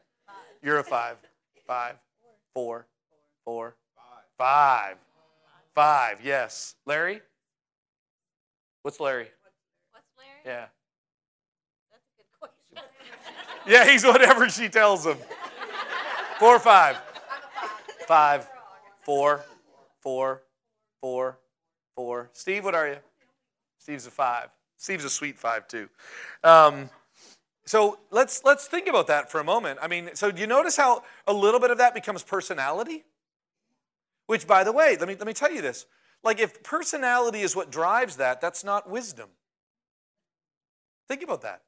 You're a five, five, four, four, five, five. Yes, Larry. What's Larry? What's Larry? Yeah, That's a good question. yeah. He's whatever she tells him. Four, or five, five, four, four, four, four. Steve, what are you? Steve's a five. Steve's a sweet five too. Um, so let's let's think about that for a moment. I mean, so do you notice how a little bit of that becomes personality? Which, by the way, let me let me tell you this. Like, if personality is what drives that, that's not wisdom. Think about that.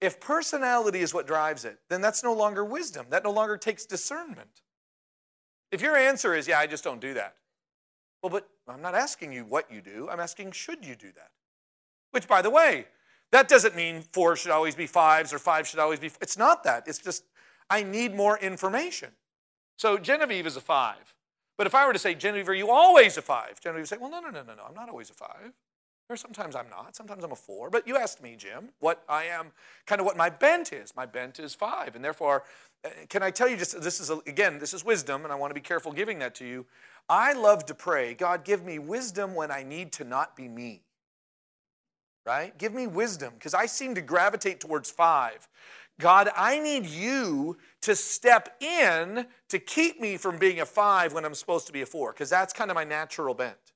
If personality is what drives it, then that's no longer wisdom. That no longer takes discernment. If your answer is, yeah, I just don't do that. Well, but I'm not asking you what you do. I'm asking, should you do that? Which, by the way, that doesn't mean four should always be fives or five should always be. It's not that. It's just, I need more information. So Genevieve is a five. But if I were to say, Genevieve, are you always a five? Genevieve would say, well, no, no, no, no, no. I'm not always a five. Or sometimes I'm not. Sometimes I'm a four. But you asked me, Jim, what I am, kind of what my bent is. My bent is five. And therefore, uh, can I tell you just this is, a, again, this is wisdom, and I want to be careful giving that to you. I love to pray, God, give me wisdom when I need to not be me. Right? Give me wisdom, because I seem to gravitate towards five. God, I need you to step in to keep me from being a five when I'm supposed to be a four, because that's kind of my natural bent.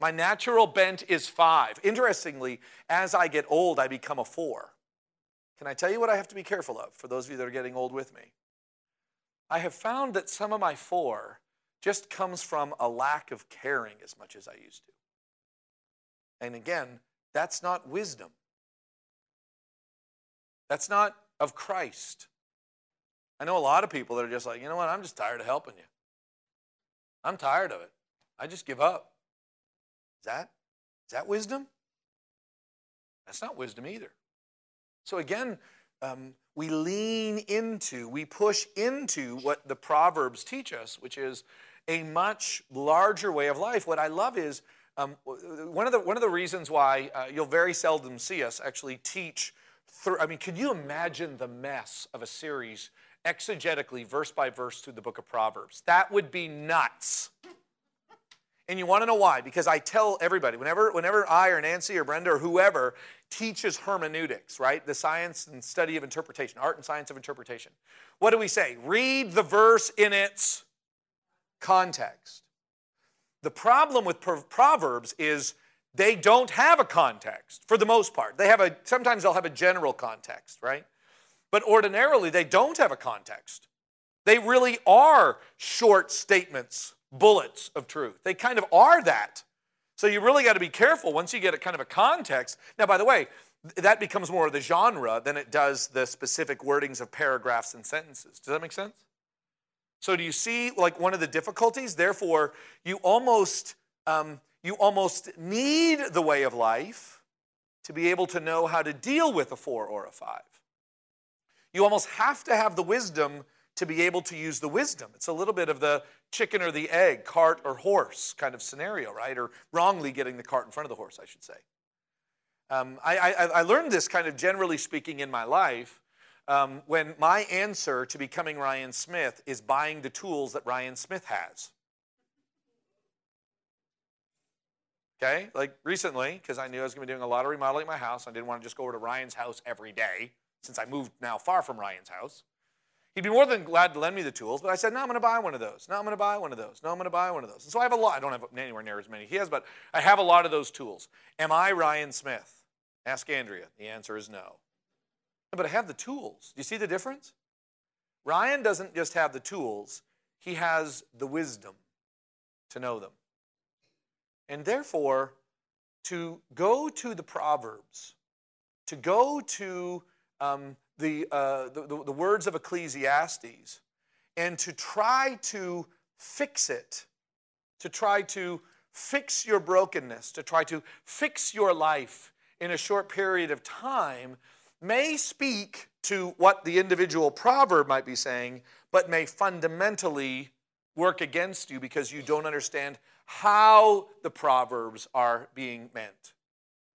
My natural bent is five. Interestingly, as I get old, I become a four. Can I tell you what I have to be careful of for those of you that are getting old with me? I have found that some of my four just comes from a lack of caring as much as I used to. And again, that's not wisdom. That's not of Christ. I know a lot of people that are just like, you know what, I'm just tired of helping you. I'm tired of it. I just give up. Is that is that wisdom? That's not wisdom either. So again, um, we lean into, we push into what the Proverbs teach us, which is a much larger way of life. What I love is um, one of the one of the reasons why uh, you'll very seldom see us actually teach. Through, I mean, can you imagine the mess of a series exegetically, verse by verse, through the book of Proverbs? That would be nuts. And you want to know why? Because I tell everybody, whenever, whenever I or Nancy or Brenda or whoever teaches hermeneutics, right? The science and study of interpretation, art and science of interpretation. What do we say? Read the verse in its context. The problem with Proverbs is they don't have a context for the most part. They have a sometimes they'll have a general context, right? But ordinarily they don't have a context. They really are short statements bullets of truth. They kind of are that. So you really got to be careful once you get a kind of a context. Now, by the way, that becomes more of the genre than it does the specific wordings of paragraphs and sentences. Does that make sense? So do you see like one of the difficulties? Therefore, you almost um, you almost need the way of life to be able to know how to deal with a four or a five. You almost have to have the wisdom to be able to use the wisdom. It's a little bit of the chicken or the egg, cart or horse kind of scenario, right? Or wrongly getting the cart in front of the horse, I should say. Um, I, I, I, learned this kind of generally speaking in my life um, when my answer to becoming Ryan Smith is buying the tools that Ryan Smith has. Okay, like recently, because I knew I was going to be doing a lot of remodeling my house. I didn't want to just go over to Ryan's house every day since I moved now far from Ryan's house. He'd be more than glad to lend me the tools, but I said, no, I'm going to buy one of those. No, I'm going to buy one of those. No, I'm going to buy one of those. And so I have a lot. I don't have anywhere near as many he has, but I have a lot of those tools. Am I Ryan Smith? Ask Andrea. The answer is no. But I have the tools. Do you see the difference? Ryan doesn't just have the tools, he has the wisdom to know them. And therefore, to go to the Proverbs, to go to um, the, uh, the, the, the words of Ecclesiastes and to try to fix it, to try to fix your brokenness, to try to fix your life in a short period of time may speak to what the individual proverb might be saying, but may fundamentally work against you because you don't understand how the proverbs are being meant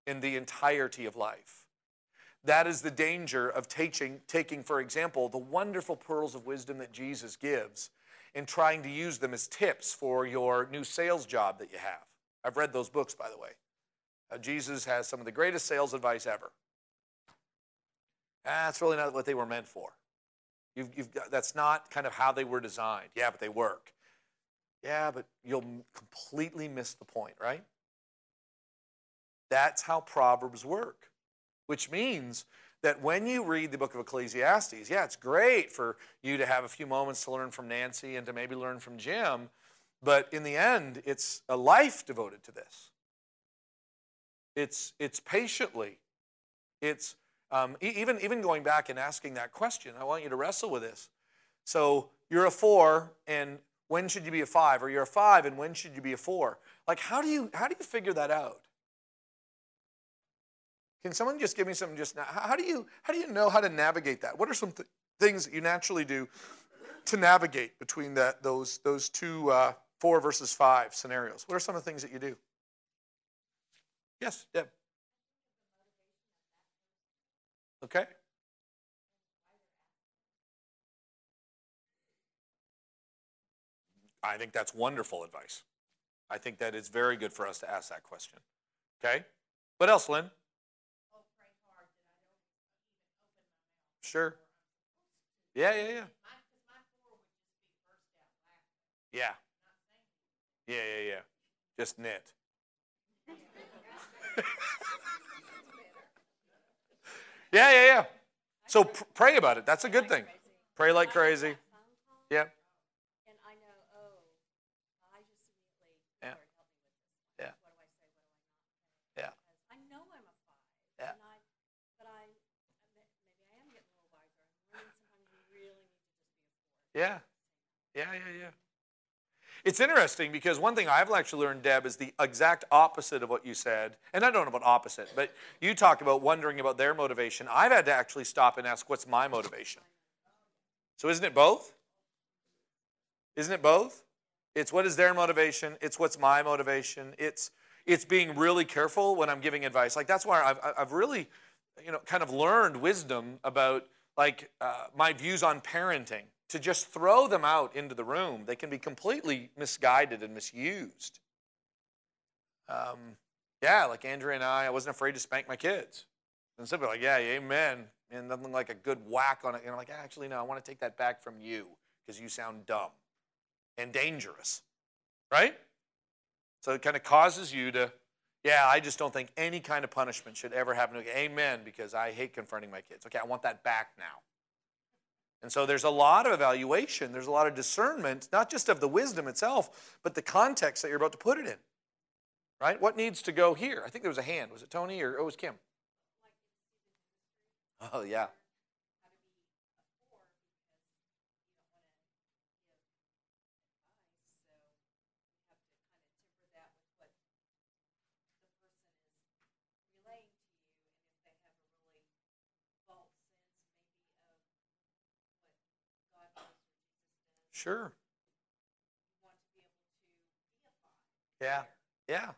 in the entirety of life. That is the danger of taking, taking, for example, the wonderful pearls of wisdom that Jesus gives and trying to use them as tips for your new sales job that you have. I've read those books, by the way. Uh, Jesus has some of the greatest sales advice ever. That's really not what they were meant for. You've, you've got, that's not kind of how they were designed. Yeah, but they work. Yeah, but you'll completely miss the point, right? That's how Proverbs work which means that when you read the book of Ecclesiastes, yeah, it's great for you to have a few moments to learn from Nancy and to maybe learn from Jim, but in the end, it's a life devoted to this. It's, it's patiently. It's um, even, even going back and asking that question, I want you to wrestle with this. So you're a four, and when should you be a five? Or you're a five, and when should you be a four? Like, how do you, how do you figure that out? Can someone just give me some just now? How do you how do you know how to navigate that? What are some th- things that you naturally do to navigate between that those those two uh, four versus five scenarios? What are some of the things that you do? Yes, Deb. Okay. I think that's wonderful advice. I think that it's very good for us to ask that question. Okay? What else, Lynn? Sure. Yeah, yeah, yeah. Yeah. Yeah, yeah, yeah. Just knit. yeah, yeah, yeah. So pr- pray about it. That's a good thing. Pray like crazy. Yeah. And I know, oh, I just immediately, Yeah. Lord, help me with this. Yeah. What do I say? What do I not say? Yeah. Because I know I'm a five. Yeah. And I, but I, maybe I am getting a little wiser. I'm learning sometimes you really need to just be a four. Yeah. Yeah, yeah, yeah. It's interesting because one thing I've actually learned, Deb, is the exact opposite of what you said. And I don't know about opposite, but you talked about wondering about their motivation. I've had to actually stop and ask, what's my motivation? So isn't it both? Isn't it both? It's what is their motivation? It's what's my motivation. It's it's being really careful when I'm giving advice. Like that's why I've I've really, you know, kind of learned wisdom about like uh, my views on parenting. To just throw them out into the room, they can be completely misguided and misused. Um, yeah, like Andrea and I, I wasn't afraid to spank my kids. And some people are like, yeah, amen. And nothing like a good whack on it. And I'm like, actually, no, I want to take that back from you because you sound dumb and dangerous. Right? So it kind of causes you to, yeah, I just don't think any kind of punishment should ever happen. to Amen, because I hate confronting my kids. Okay, I want that back now. And so there's a lot of evaluation, there's a lot of discernment, not just of the wisdom itself, but the context that you're about to put it in. Right? What needs to go here? I think there was a hand. Was it Tony or oh, it was Kim? Oh, yeah. Sure. Yeah. Yeah.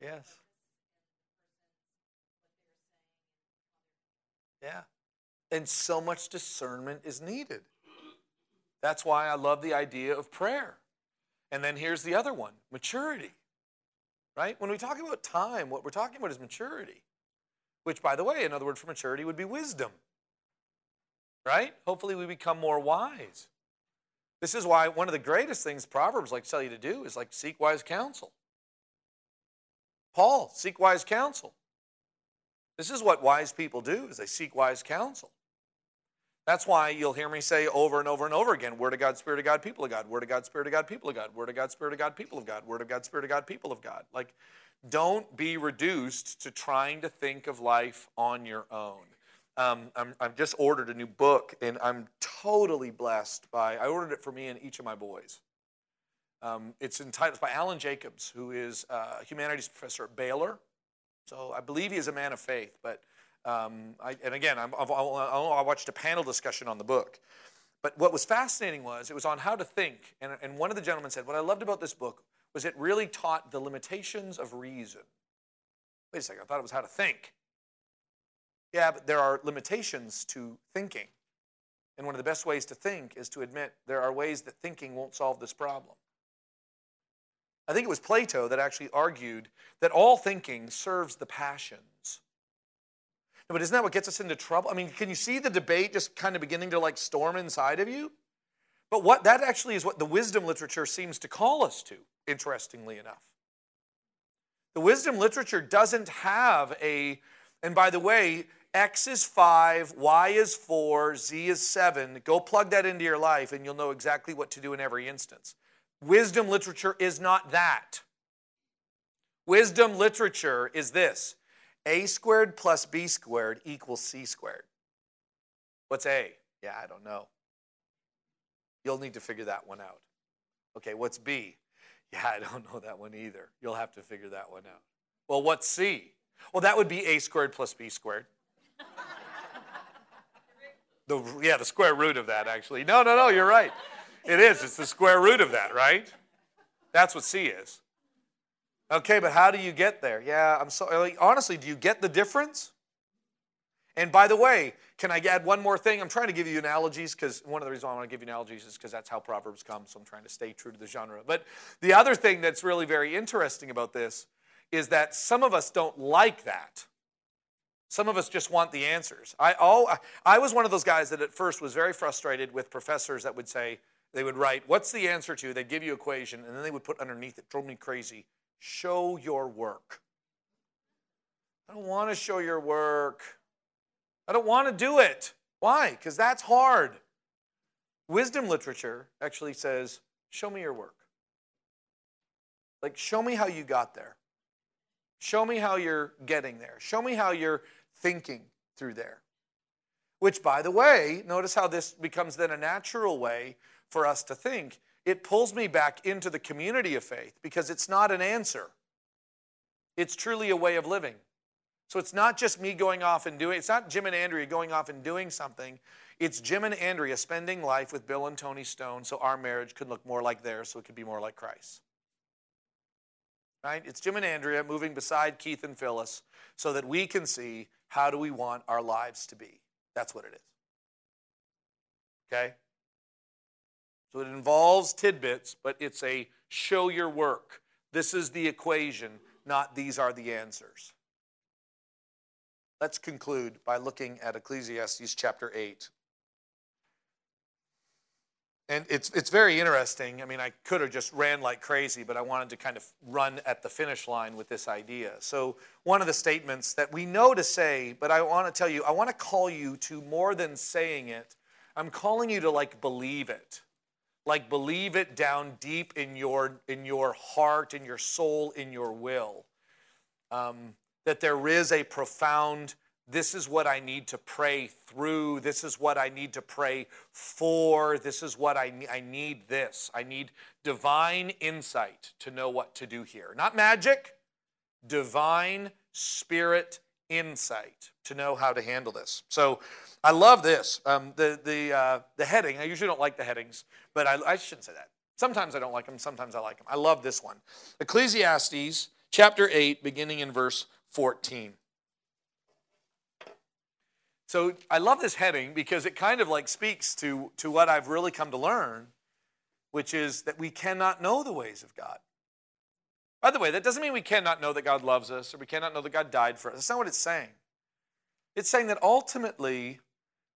Yes. Yeah. And so much discernment is needed. That's why I love the idea of prayer. And then here's the other one maturity. Right? When we talk about time, what we're talking about is maturity, which, by the way, another word for maturity would be wisdom. Right? Hopefully, we become more wise. This is why one of the greatest things Proverbs like tell you to do is like seek wise counsel. Paul, seek wise counsel. This is what wise people do is they seek wise counsel. That's why you'll hear me say over and over and over again, Word of God, Spirit of God, people of God, Word of God, Spirit of God, people of God, Word of God, Spirit of God, people of God, Word of God, Spirit of God, people of God. Like, don't be reduced to trying to think of life on your own. Um, I'm, I've just ordered a new book, and I'm totally blessed by. I ordered it for me and each of my boys. Um, it's entitled it's by Alan Jacobs, who is a humanities professor at Baylor. So I believe he is a man of faith. But um, I, and again, I've, I watched a panel discussion on the book. But what was fascinating was it was on how to think. And, and one of the gentlemen said, What I loved about this book was it really taught the limitations of reason. Wait a second, I thought it was how to think. Yeah, but there are limitations to thinking. And one of the best ways to think is to admit there are ways that thinking won't solve this problem. I think it was Plato that actually argued that all thinking serves the passions. No, but isn't that what gets us into trouble? I mean, can you see the debate just kind of beginning to like storm inside of you? But what that actually is what the wisdom literature seems to call us to, interestingly enough. The wisdom literature doesn't have a, and by the way, X is 5, Y is 4, Z is 7. Go plug that into your life and you'll know exactly what to do in every instance. Wisdom literature is not that. Wisdom literature is this a squared plus b squared equals c squared. What's a? Yeah, I don't know. You'll need to figure that one out. Okay, what's b? Yeah, I don't know that one either. You'll have to figure that one out. Well, what's c? Well, that would be a squared plus b squared. The, yeah, the square root of that, actually. No, no, no, you're right. It is. It's the square root of that, right? That's what C is. Okay, but how do you get there? Yeah, I'm so like, honestly, do you get the difference? And by the way, can I add one more thing? I'm trying to give you analogies because one of the reasons I want to give you analogies is because that's how Proverbs come. So I'm trying to stay true to the genre. But the other thing that's really very interesting about this is that some of us don't like that. Some of us just want the answers. I, oh, I was one of those guys that at first was very frustrated with professors that would say, they would write, What's the answer to? They'd give you an equation, and then they would put underneath it, drove me crazy, show your work. I don't want to show your work. I don't want to do it. Why? Because that's hard. Wisdom literature actually says, Show me your work. Like, show me how you got there. Show me how you're getting there. Show me how you're thinking through there. Which, by the way, notice how this becomes then a natural way for us to think. It pulls me back into the community of faith because it's not an answer, it's truly a way of living. So it's not just me going off and doing, it's not Jim and Andrea going off and doing something. It's Jim and Andrea spending life with Bill and Tony Stone so our marriage could look more like theirs, so it could be more like Christ. Right? It's Jim and Andrea moving beside Keith and Phyllis so that we can see how do we want our lives to be. That's what it is. Okay? So it involves tidbits, but it's a show your work. This is the equation, not these are the answers. Let's conclude by looking at Ecclesiastes chapter 8. And it's, it's very interesting. I mean, I could have just ran like crazy, but I wanted to kind of run at the finish line with this idea. So, one of the statements that we know to say, but I want to tell you, I want to call you to more than saying it. I'm calling you to like believe it. Like believe it down deep in your, in your heart, in your soul, in your will. Um, that there is a profound, this is what I need to pray through, this is what I need to pray for, this is what I, I need this. I need divine insight to know what to do here. Not magic, divine spirit insight to know how to handle this. So I love this. Um, the, the, uh, the heading, I usually don't like the headings, but I, I shouldn't say that. Sometimes I don't like them, sometimes I like them. I love this one. Ecclesiastes chapter 8, beginning in verse 14. So I love this heading because it kind of like speaks to, to what I've really come to learn, which is that we cannot know the ways of God. By the way, that doesn't mean we cannot know that God loves us or we cannot know that God died for us. That's not what it's saying. It's saying that ultimately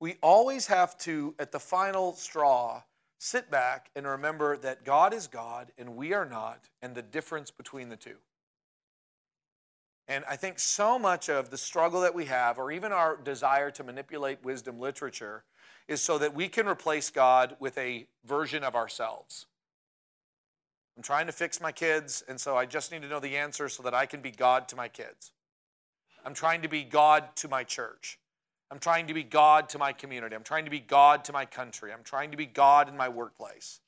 we always have to, at the final straw, sit back and remember that God is God and we are not, and the difference between the two. And I think so much of the struggle that we have, or even our desire to manipulate wisdom literature, is so that we can replace God with a version of ourselves. I'm trying to fix my kids, and so I just need to know the answer so that I can be God to my kids. I'm trying to be God to my church. I'm trying to be God to my community. I'm trying to be God to my country. I'm trying to be God in my workplace.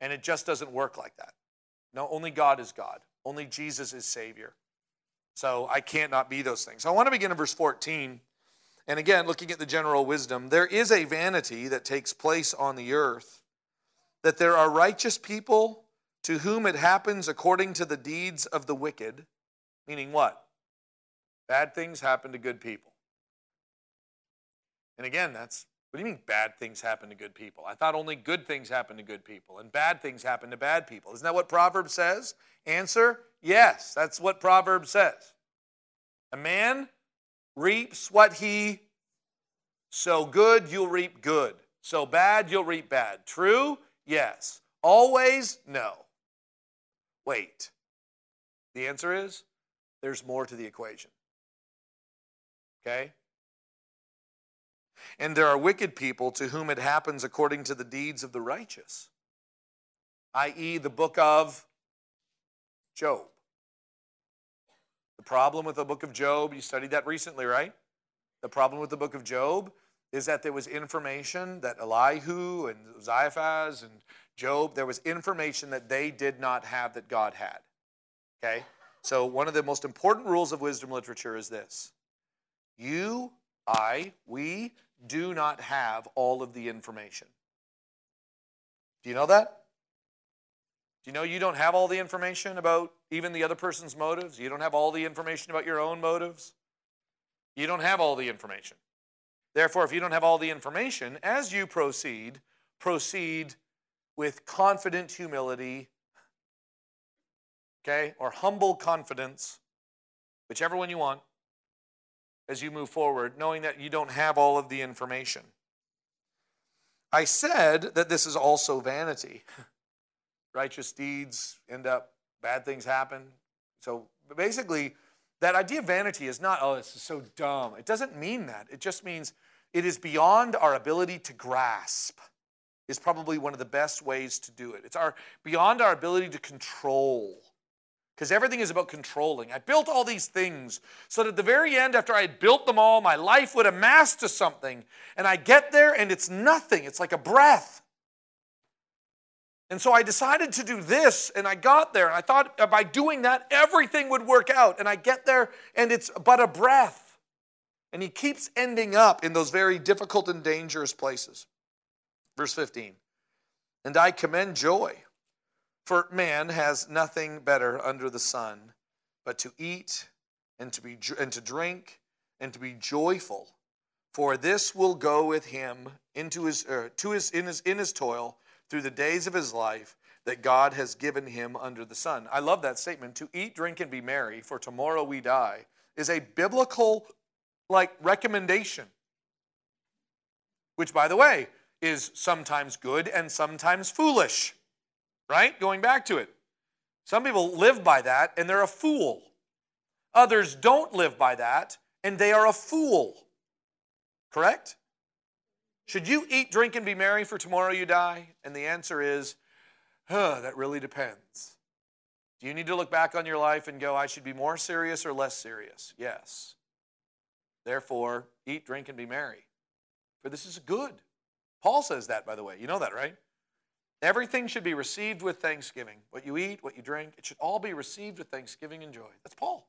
And it just doesn't work like that. No, only God is God. Only Jesus is Savior. So I can't not be those things. So I want to begin in verse 14. And again, looking at the general wisdom, there is a vanity that takes place on the earth, that there are righteous people to whom it happens according to the deeds of the wicked. Meaning what? Bad things happen to good people. And again, that's what do you mean bad things happen to good people? I thought only good things happen to good people and bad things happen to bad people. Isn't that what Proverbs says? Answer Yes, that's what Proverbs says. A man reaps what he sow good, you'll reap good. Sow bad, you'll reap bad. True? Yes. Always? No. Wait. The answer is there's more to the equation. Okay? And there are wicked people to whom it happens according to the deeds of the righteous, i.e., the book of Job. The problem with the book of Job, you studied that recently, right? The problem with the book of Job is that there was information that Elihu and Eliphaz and Job, there was information that they did not have that God had. Okay? So, one of the most important rules of wisdom literature is this you, I, we do not have all of the information. Do you know that? Do you know you don't have all the information about even the other person's motives? You don't have all the information about your own motives? You don't have all the information. Therefore, if you don't have all the information, as you proceed, proceed with confident humility, okay, or humble confidence, whichever one you want, as you move forward, knowing that you don't have all of the information. I said that this is also vanity. Righteous deeds end up, bad things happen. So basically, that idea of vanity is not, oh, this is so dumb. It doesn't mean that. It just means it is beyond our ability to grasp, is probably one of the best ways to do it. It's our beyond our ability to control. Because everything is about controlling. I built all these things so that at the very end, after I had built them all, my life would amass to something. And I get there and it's nothing. It's like a breath. And so I decided to do this, and I got there, and I thought by doing that, everything would work out. And I get there, and it's but a breath. And he keeps ending up in those very difficult and dangerous places. Verse 15 And I commend joy, for man has nothing better under the sun but to eat and to, be, and to drink and to be joyful. For this will go with him into his, uh, to his, in, his, in his toil through the days of his life that God has given him under the sun. I love that statement. To eat, drink, and be merry, for tomorrow we die, is a biblical like recommendation. Which, by the way, is sometimes good and sometimes foolish. Right? Going back to it. Some people live by that and they're a fool. Others don't live by that and they are a fool. Correct? Should you eat, drink, and be merry for tomorrow you die? And the answer is, huh, that really depends. Do you need to look back on your life and go, I should be more serious or less serious? Yes. Therefore, eat, drink, and be merry. For this is good. Paul says that, by the way. You know that, right? Everything should be received with thanksgiving. What you eat, what you drink, it should all be received with thanksgiving and joy. That's Paul.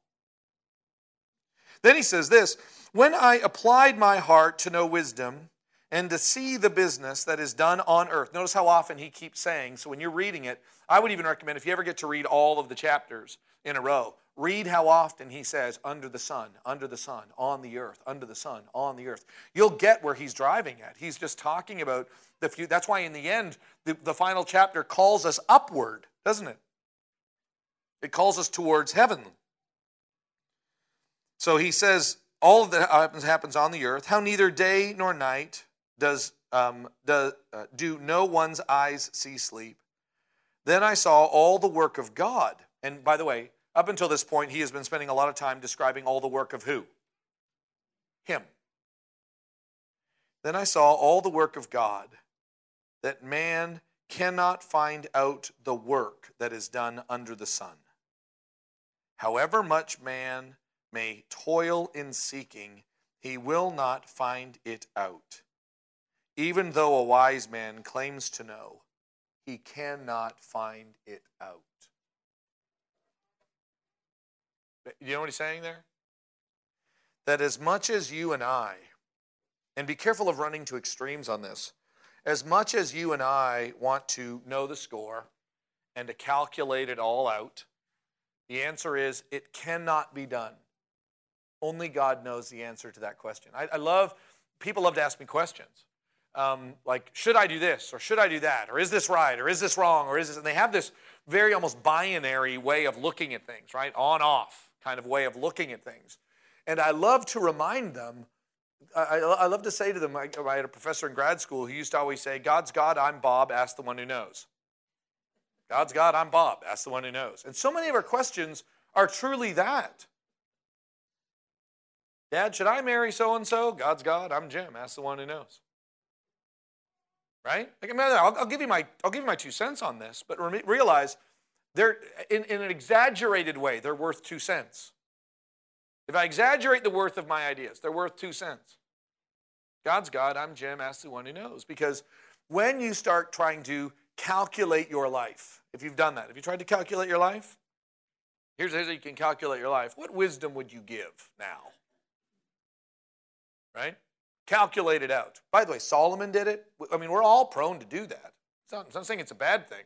Then he says this When I applied my heart to know wisdom, and to see the business that is done on earth. Notice how often he keeps saying, so when you're reading it, I would even recommend if you ever get to read all of the chapters in a row, read how often he says, under the sun, under the sun, on the earth, under the sun, on the earth. You'll get where he's driving at. He's just talking about the few. That's why in the end, the, the final chapter calls us upward, doesn't it? It calls us towards heaven. So he says, all of that happens, happens on the earth, how neither day nor night does, um, does uh, do no one's eyes see sleep? Then I saw all the work of God. And by the way, up until this point, he has been spending a lot of time describing all the work of who? Him. Then I saw all the work of God, that man cannot find out the work that is done under the sun. However much man may toil in seeking, he will not find it out. Even though a wise man claims to know, he cannot find it out. You know what he's saying there? That as much as you and I, and be careful of running to extremes on this, as much as you and I want to know the score and to calculate it all out, the answer is it cannot be done. Only God knows the answer to that question. I, I love, people love to ask me questions um, like, should I do this or should I do that? Or is this right or is this wrong or is this? And they have this very almost binary way of looking at things, right? On off kind of way of looking at things. And I love to remind them, I, I love to say to them, I, I had a professor in grad school who used to always say, God's God, I'm Bob, ask the one who knows. God's God, I'm Bob, ask the one who knows. And so many of our questions are truly that. Dad, should I marry so and so? God's God, I'm Jim, ask the one who knows right? Like, I'll, I'll, give you my, I'll give you my two cents on this, but re- realize they're, in, in an exaggerated way, they're worth two cents. If I exaggerate the worth of my ideas, they're worth two cents. God's God, I'm Jim, ask the one who knows. Because when you start trying to calculate your life, if you've done that, if you tried to calculate your life? Here's, here's how you can calculate your life. What wisdom would you give now? Right? Calculate it out. By the way, Solomon did it. I mean, we're all prone to do that. I'm not saying it's a bad thing.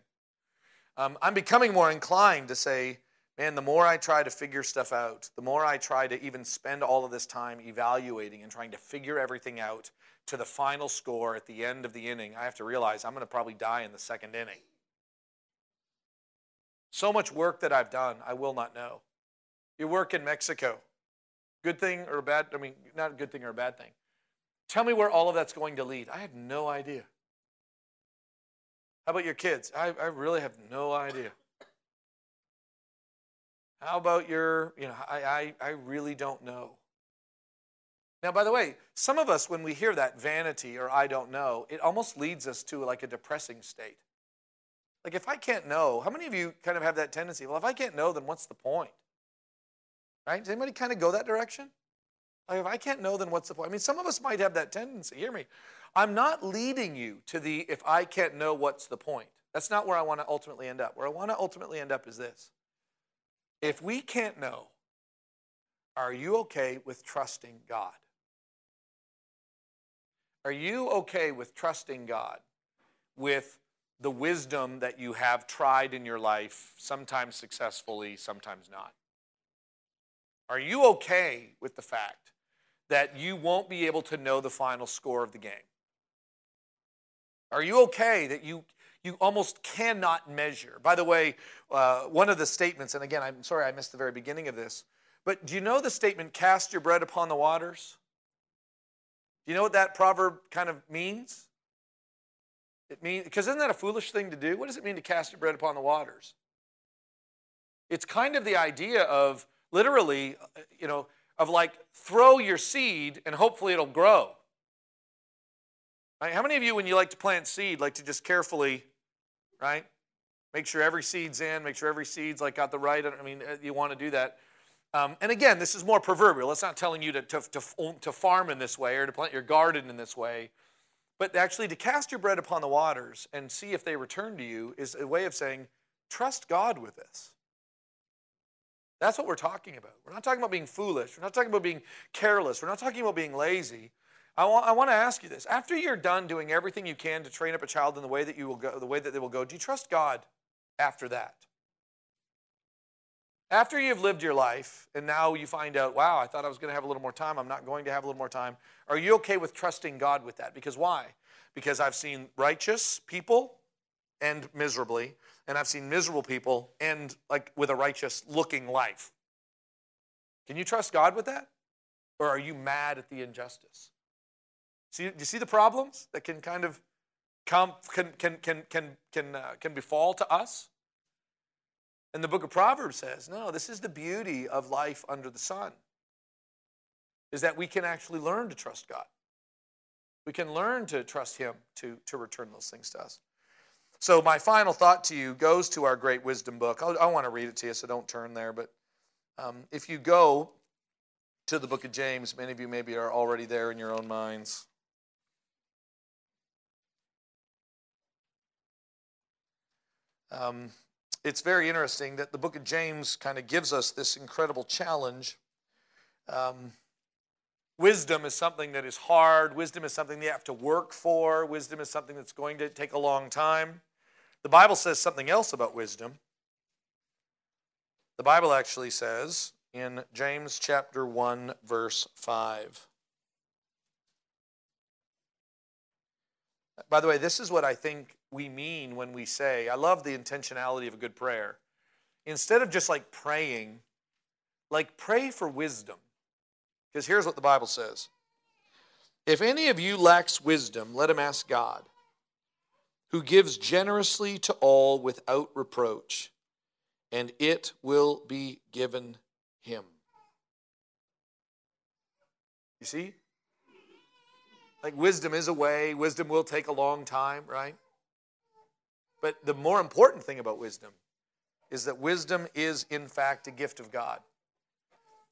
Um, I'm becoming more inclined to say, man, the more I try to figure stuff out, the more I try to even spend all of this time evaluating and trying to figure everything out to the final score at the end of the inning, I have to realize I'm going to probably die in the second inning. So much work that I've done, I will not know. You work in Mexico. Good thing or a bad, I mean, not a good thing or a bad thing. Tell me where all of that's going to lead. I have no idea. How about your kids? I, I really have no idea. How about your, you know, I, I, I really don't know. Now, by the way, some of us, when we hear that vanity or I don't know, it almost leads us to like a depressing state. Like, if I can't know, how many of you kind of have that tendency? Well, if I can't know, then what's the point? Right? Does anybody kind of go that direction? Like, if I can't know, then what's the point? I mean, some of us might have that tendency. Hear me. I'm not leading you to the if I can't know, what's the point? That's not where I want to ultimately end up. Where I want to ultimately end up is this if we can't know, are you okay with trusting God? Are you okay with trusting God with the wisdom that you have tried in your life, sometimes successfully, sometimes not? Are you okay with the fact that you won't be able to know the final score of the game? Are you okay that you you almost cannot measure. By the way, uh, one of the statements, and again, I'm sorry I missed the very beginning of this, but do you know the statement, cast your bread upon the waters? Do you know what that proverb kind of means? It means, because isn't that a foolish thing to do? What does it mean to cast your bread upon the waters? It's kind of the idea of literally, uh, you know, of like throw your seed and hopefully it'll grow. Right? How many of you, when you like to plant seed, like to just carefully, right? Make sure every seed's in, make sure every seed's like got the right, I mean, uh, you want to do that. Um, and again, this is more proverbial. It's not telling you to, to, to, to farm in this way or to plant your garden in this way. But actually, to cast your bread upon the waters and see if they return to you is a way of saying, trust God with this. That's what we're talking about. We're not talking about being foolish. We're not talking about being careless. We're not talking about being lazy. I want, I want to ask you this. After you're done doing everything you can to train up a child in the way that you will go, the way that they will go, do you trust God after that? After you've lived your life and now you find out, wow, I thought I was going to have a little more time. I'm not going to have a little more time. Are you okay with trusting God with that? Because why? Because I've seen righteous people end miserably, and I've seen miserable people end like with a righteous looking life. Can you trust God with that? Or are you mad at the injustice? See, do you see the problems that can kind of come, can, can, can, can, can, uh, can befall to us? And the book of Proverbs says, no, this is the beauty of life under the sun, is that we can actually learn to trust God. We can learn to trust Him to, to return those things to us. So, my final thought to you goes to our great wisdom book. I'll, i want to read it to you, so don't turn there. But um, if you go to the book of James, many of you maybe are already there in your own minds. Um, it's very interesting that the book of James kind of gives us this incredible challenge. Um, wisdom is something that is hard, wisdom is something you have to work for, wisdom is something that's going to take a long time. The Bible says something else about wisdom. The Bible actually says in James chapter 1 verse 5 By the way, this is what I think we mean when we say, I love the intentionality of a good prayer. Instead of just like praying, like pray for wisdom. Because here's what the Bible says If any of you lacks wisdom, let him ask God, who gives generously to all without reproach, and it will be given him. You see? Like wisdom is a way, wisdom will take a long time, right? But the more important thing about wisdom is that wisdom is, in fact, a gift of God.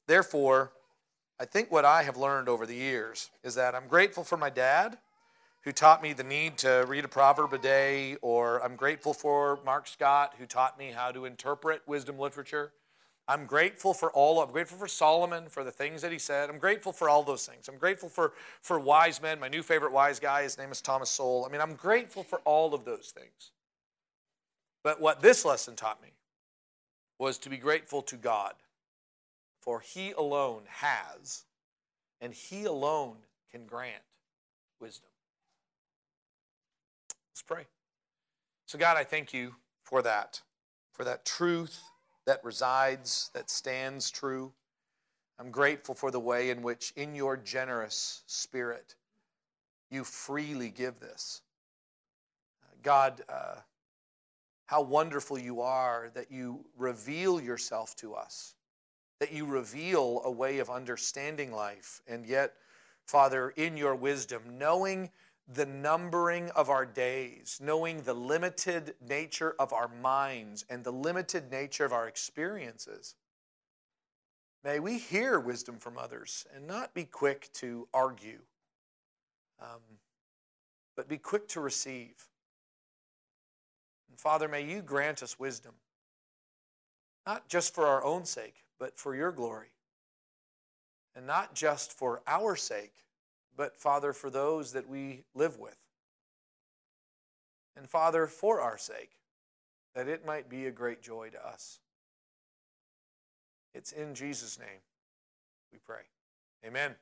Therefore, I think what I have learned over the years is that I'm grateful for my dad who taught me the need to read a proverb a day, or I'm grateful for Mark Scott who taught me how to interpret wisdom literature. I'm grateful for all, I'm grateful for Solomon for the things that he said. I'm grateful for all those things. I'm grateful for, for wise men. My new favorite wise guy, his name is Thomas Sowell. I mean, I'm grateful for all of those things. But what this lesson taught me was to be grateful to God, for He alone has, and He alone can grant wisdom. Let's pray. So, God, I thank you for that, for that truth that resides, that stands true. I'm grateful for the way in which, in your generous spirit, you freely give this. God, uh, how wonderful you are that you reveal yourself to us, that you reveal a way of understanding life, and yet, Father, in your wisdom, knowing the numbering of our days, knowing the limited nature of our minds and the limited nature of our experiences, may we hear wisdom from others and not be quick to argue, um, but be quick to receive. And Father, may you grant us wisdom, not just for our own sake, but for your glory. And not just for our sake, but Father, for those that we live with. And Father, for our sake, that it might be a great joy to us. It's in Jesus' name we pray. Amen.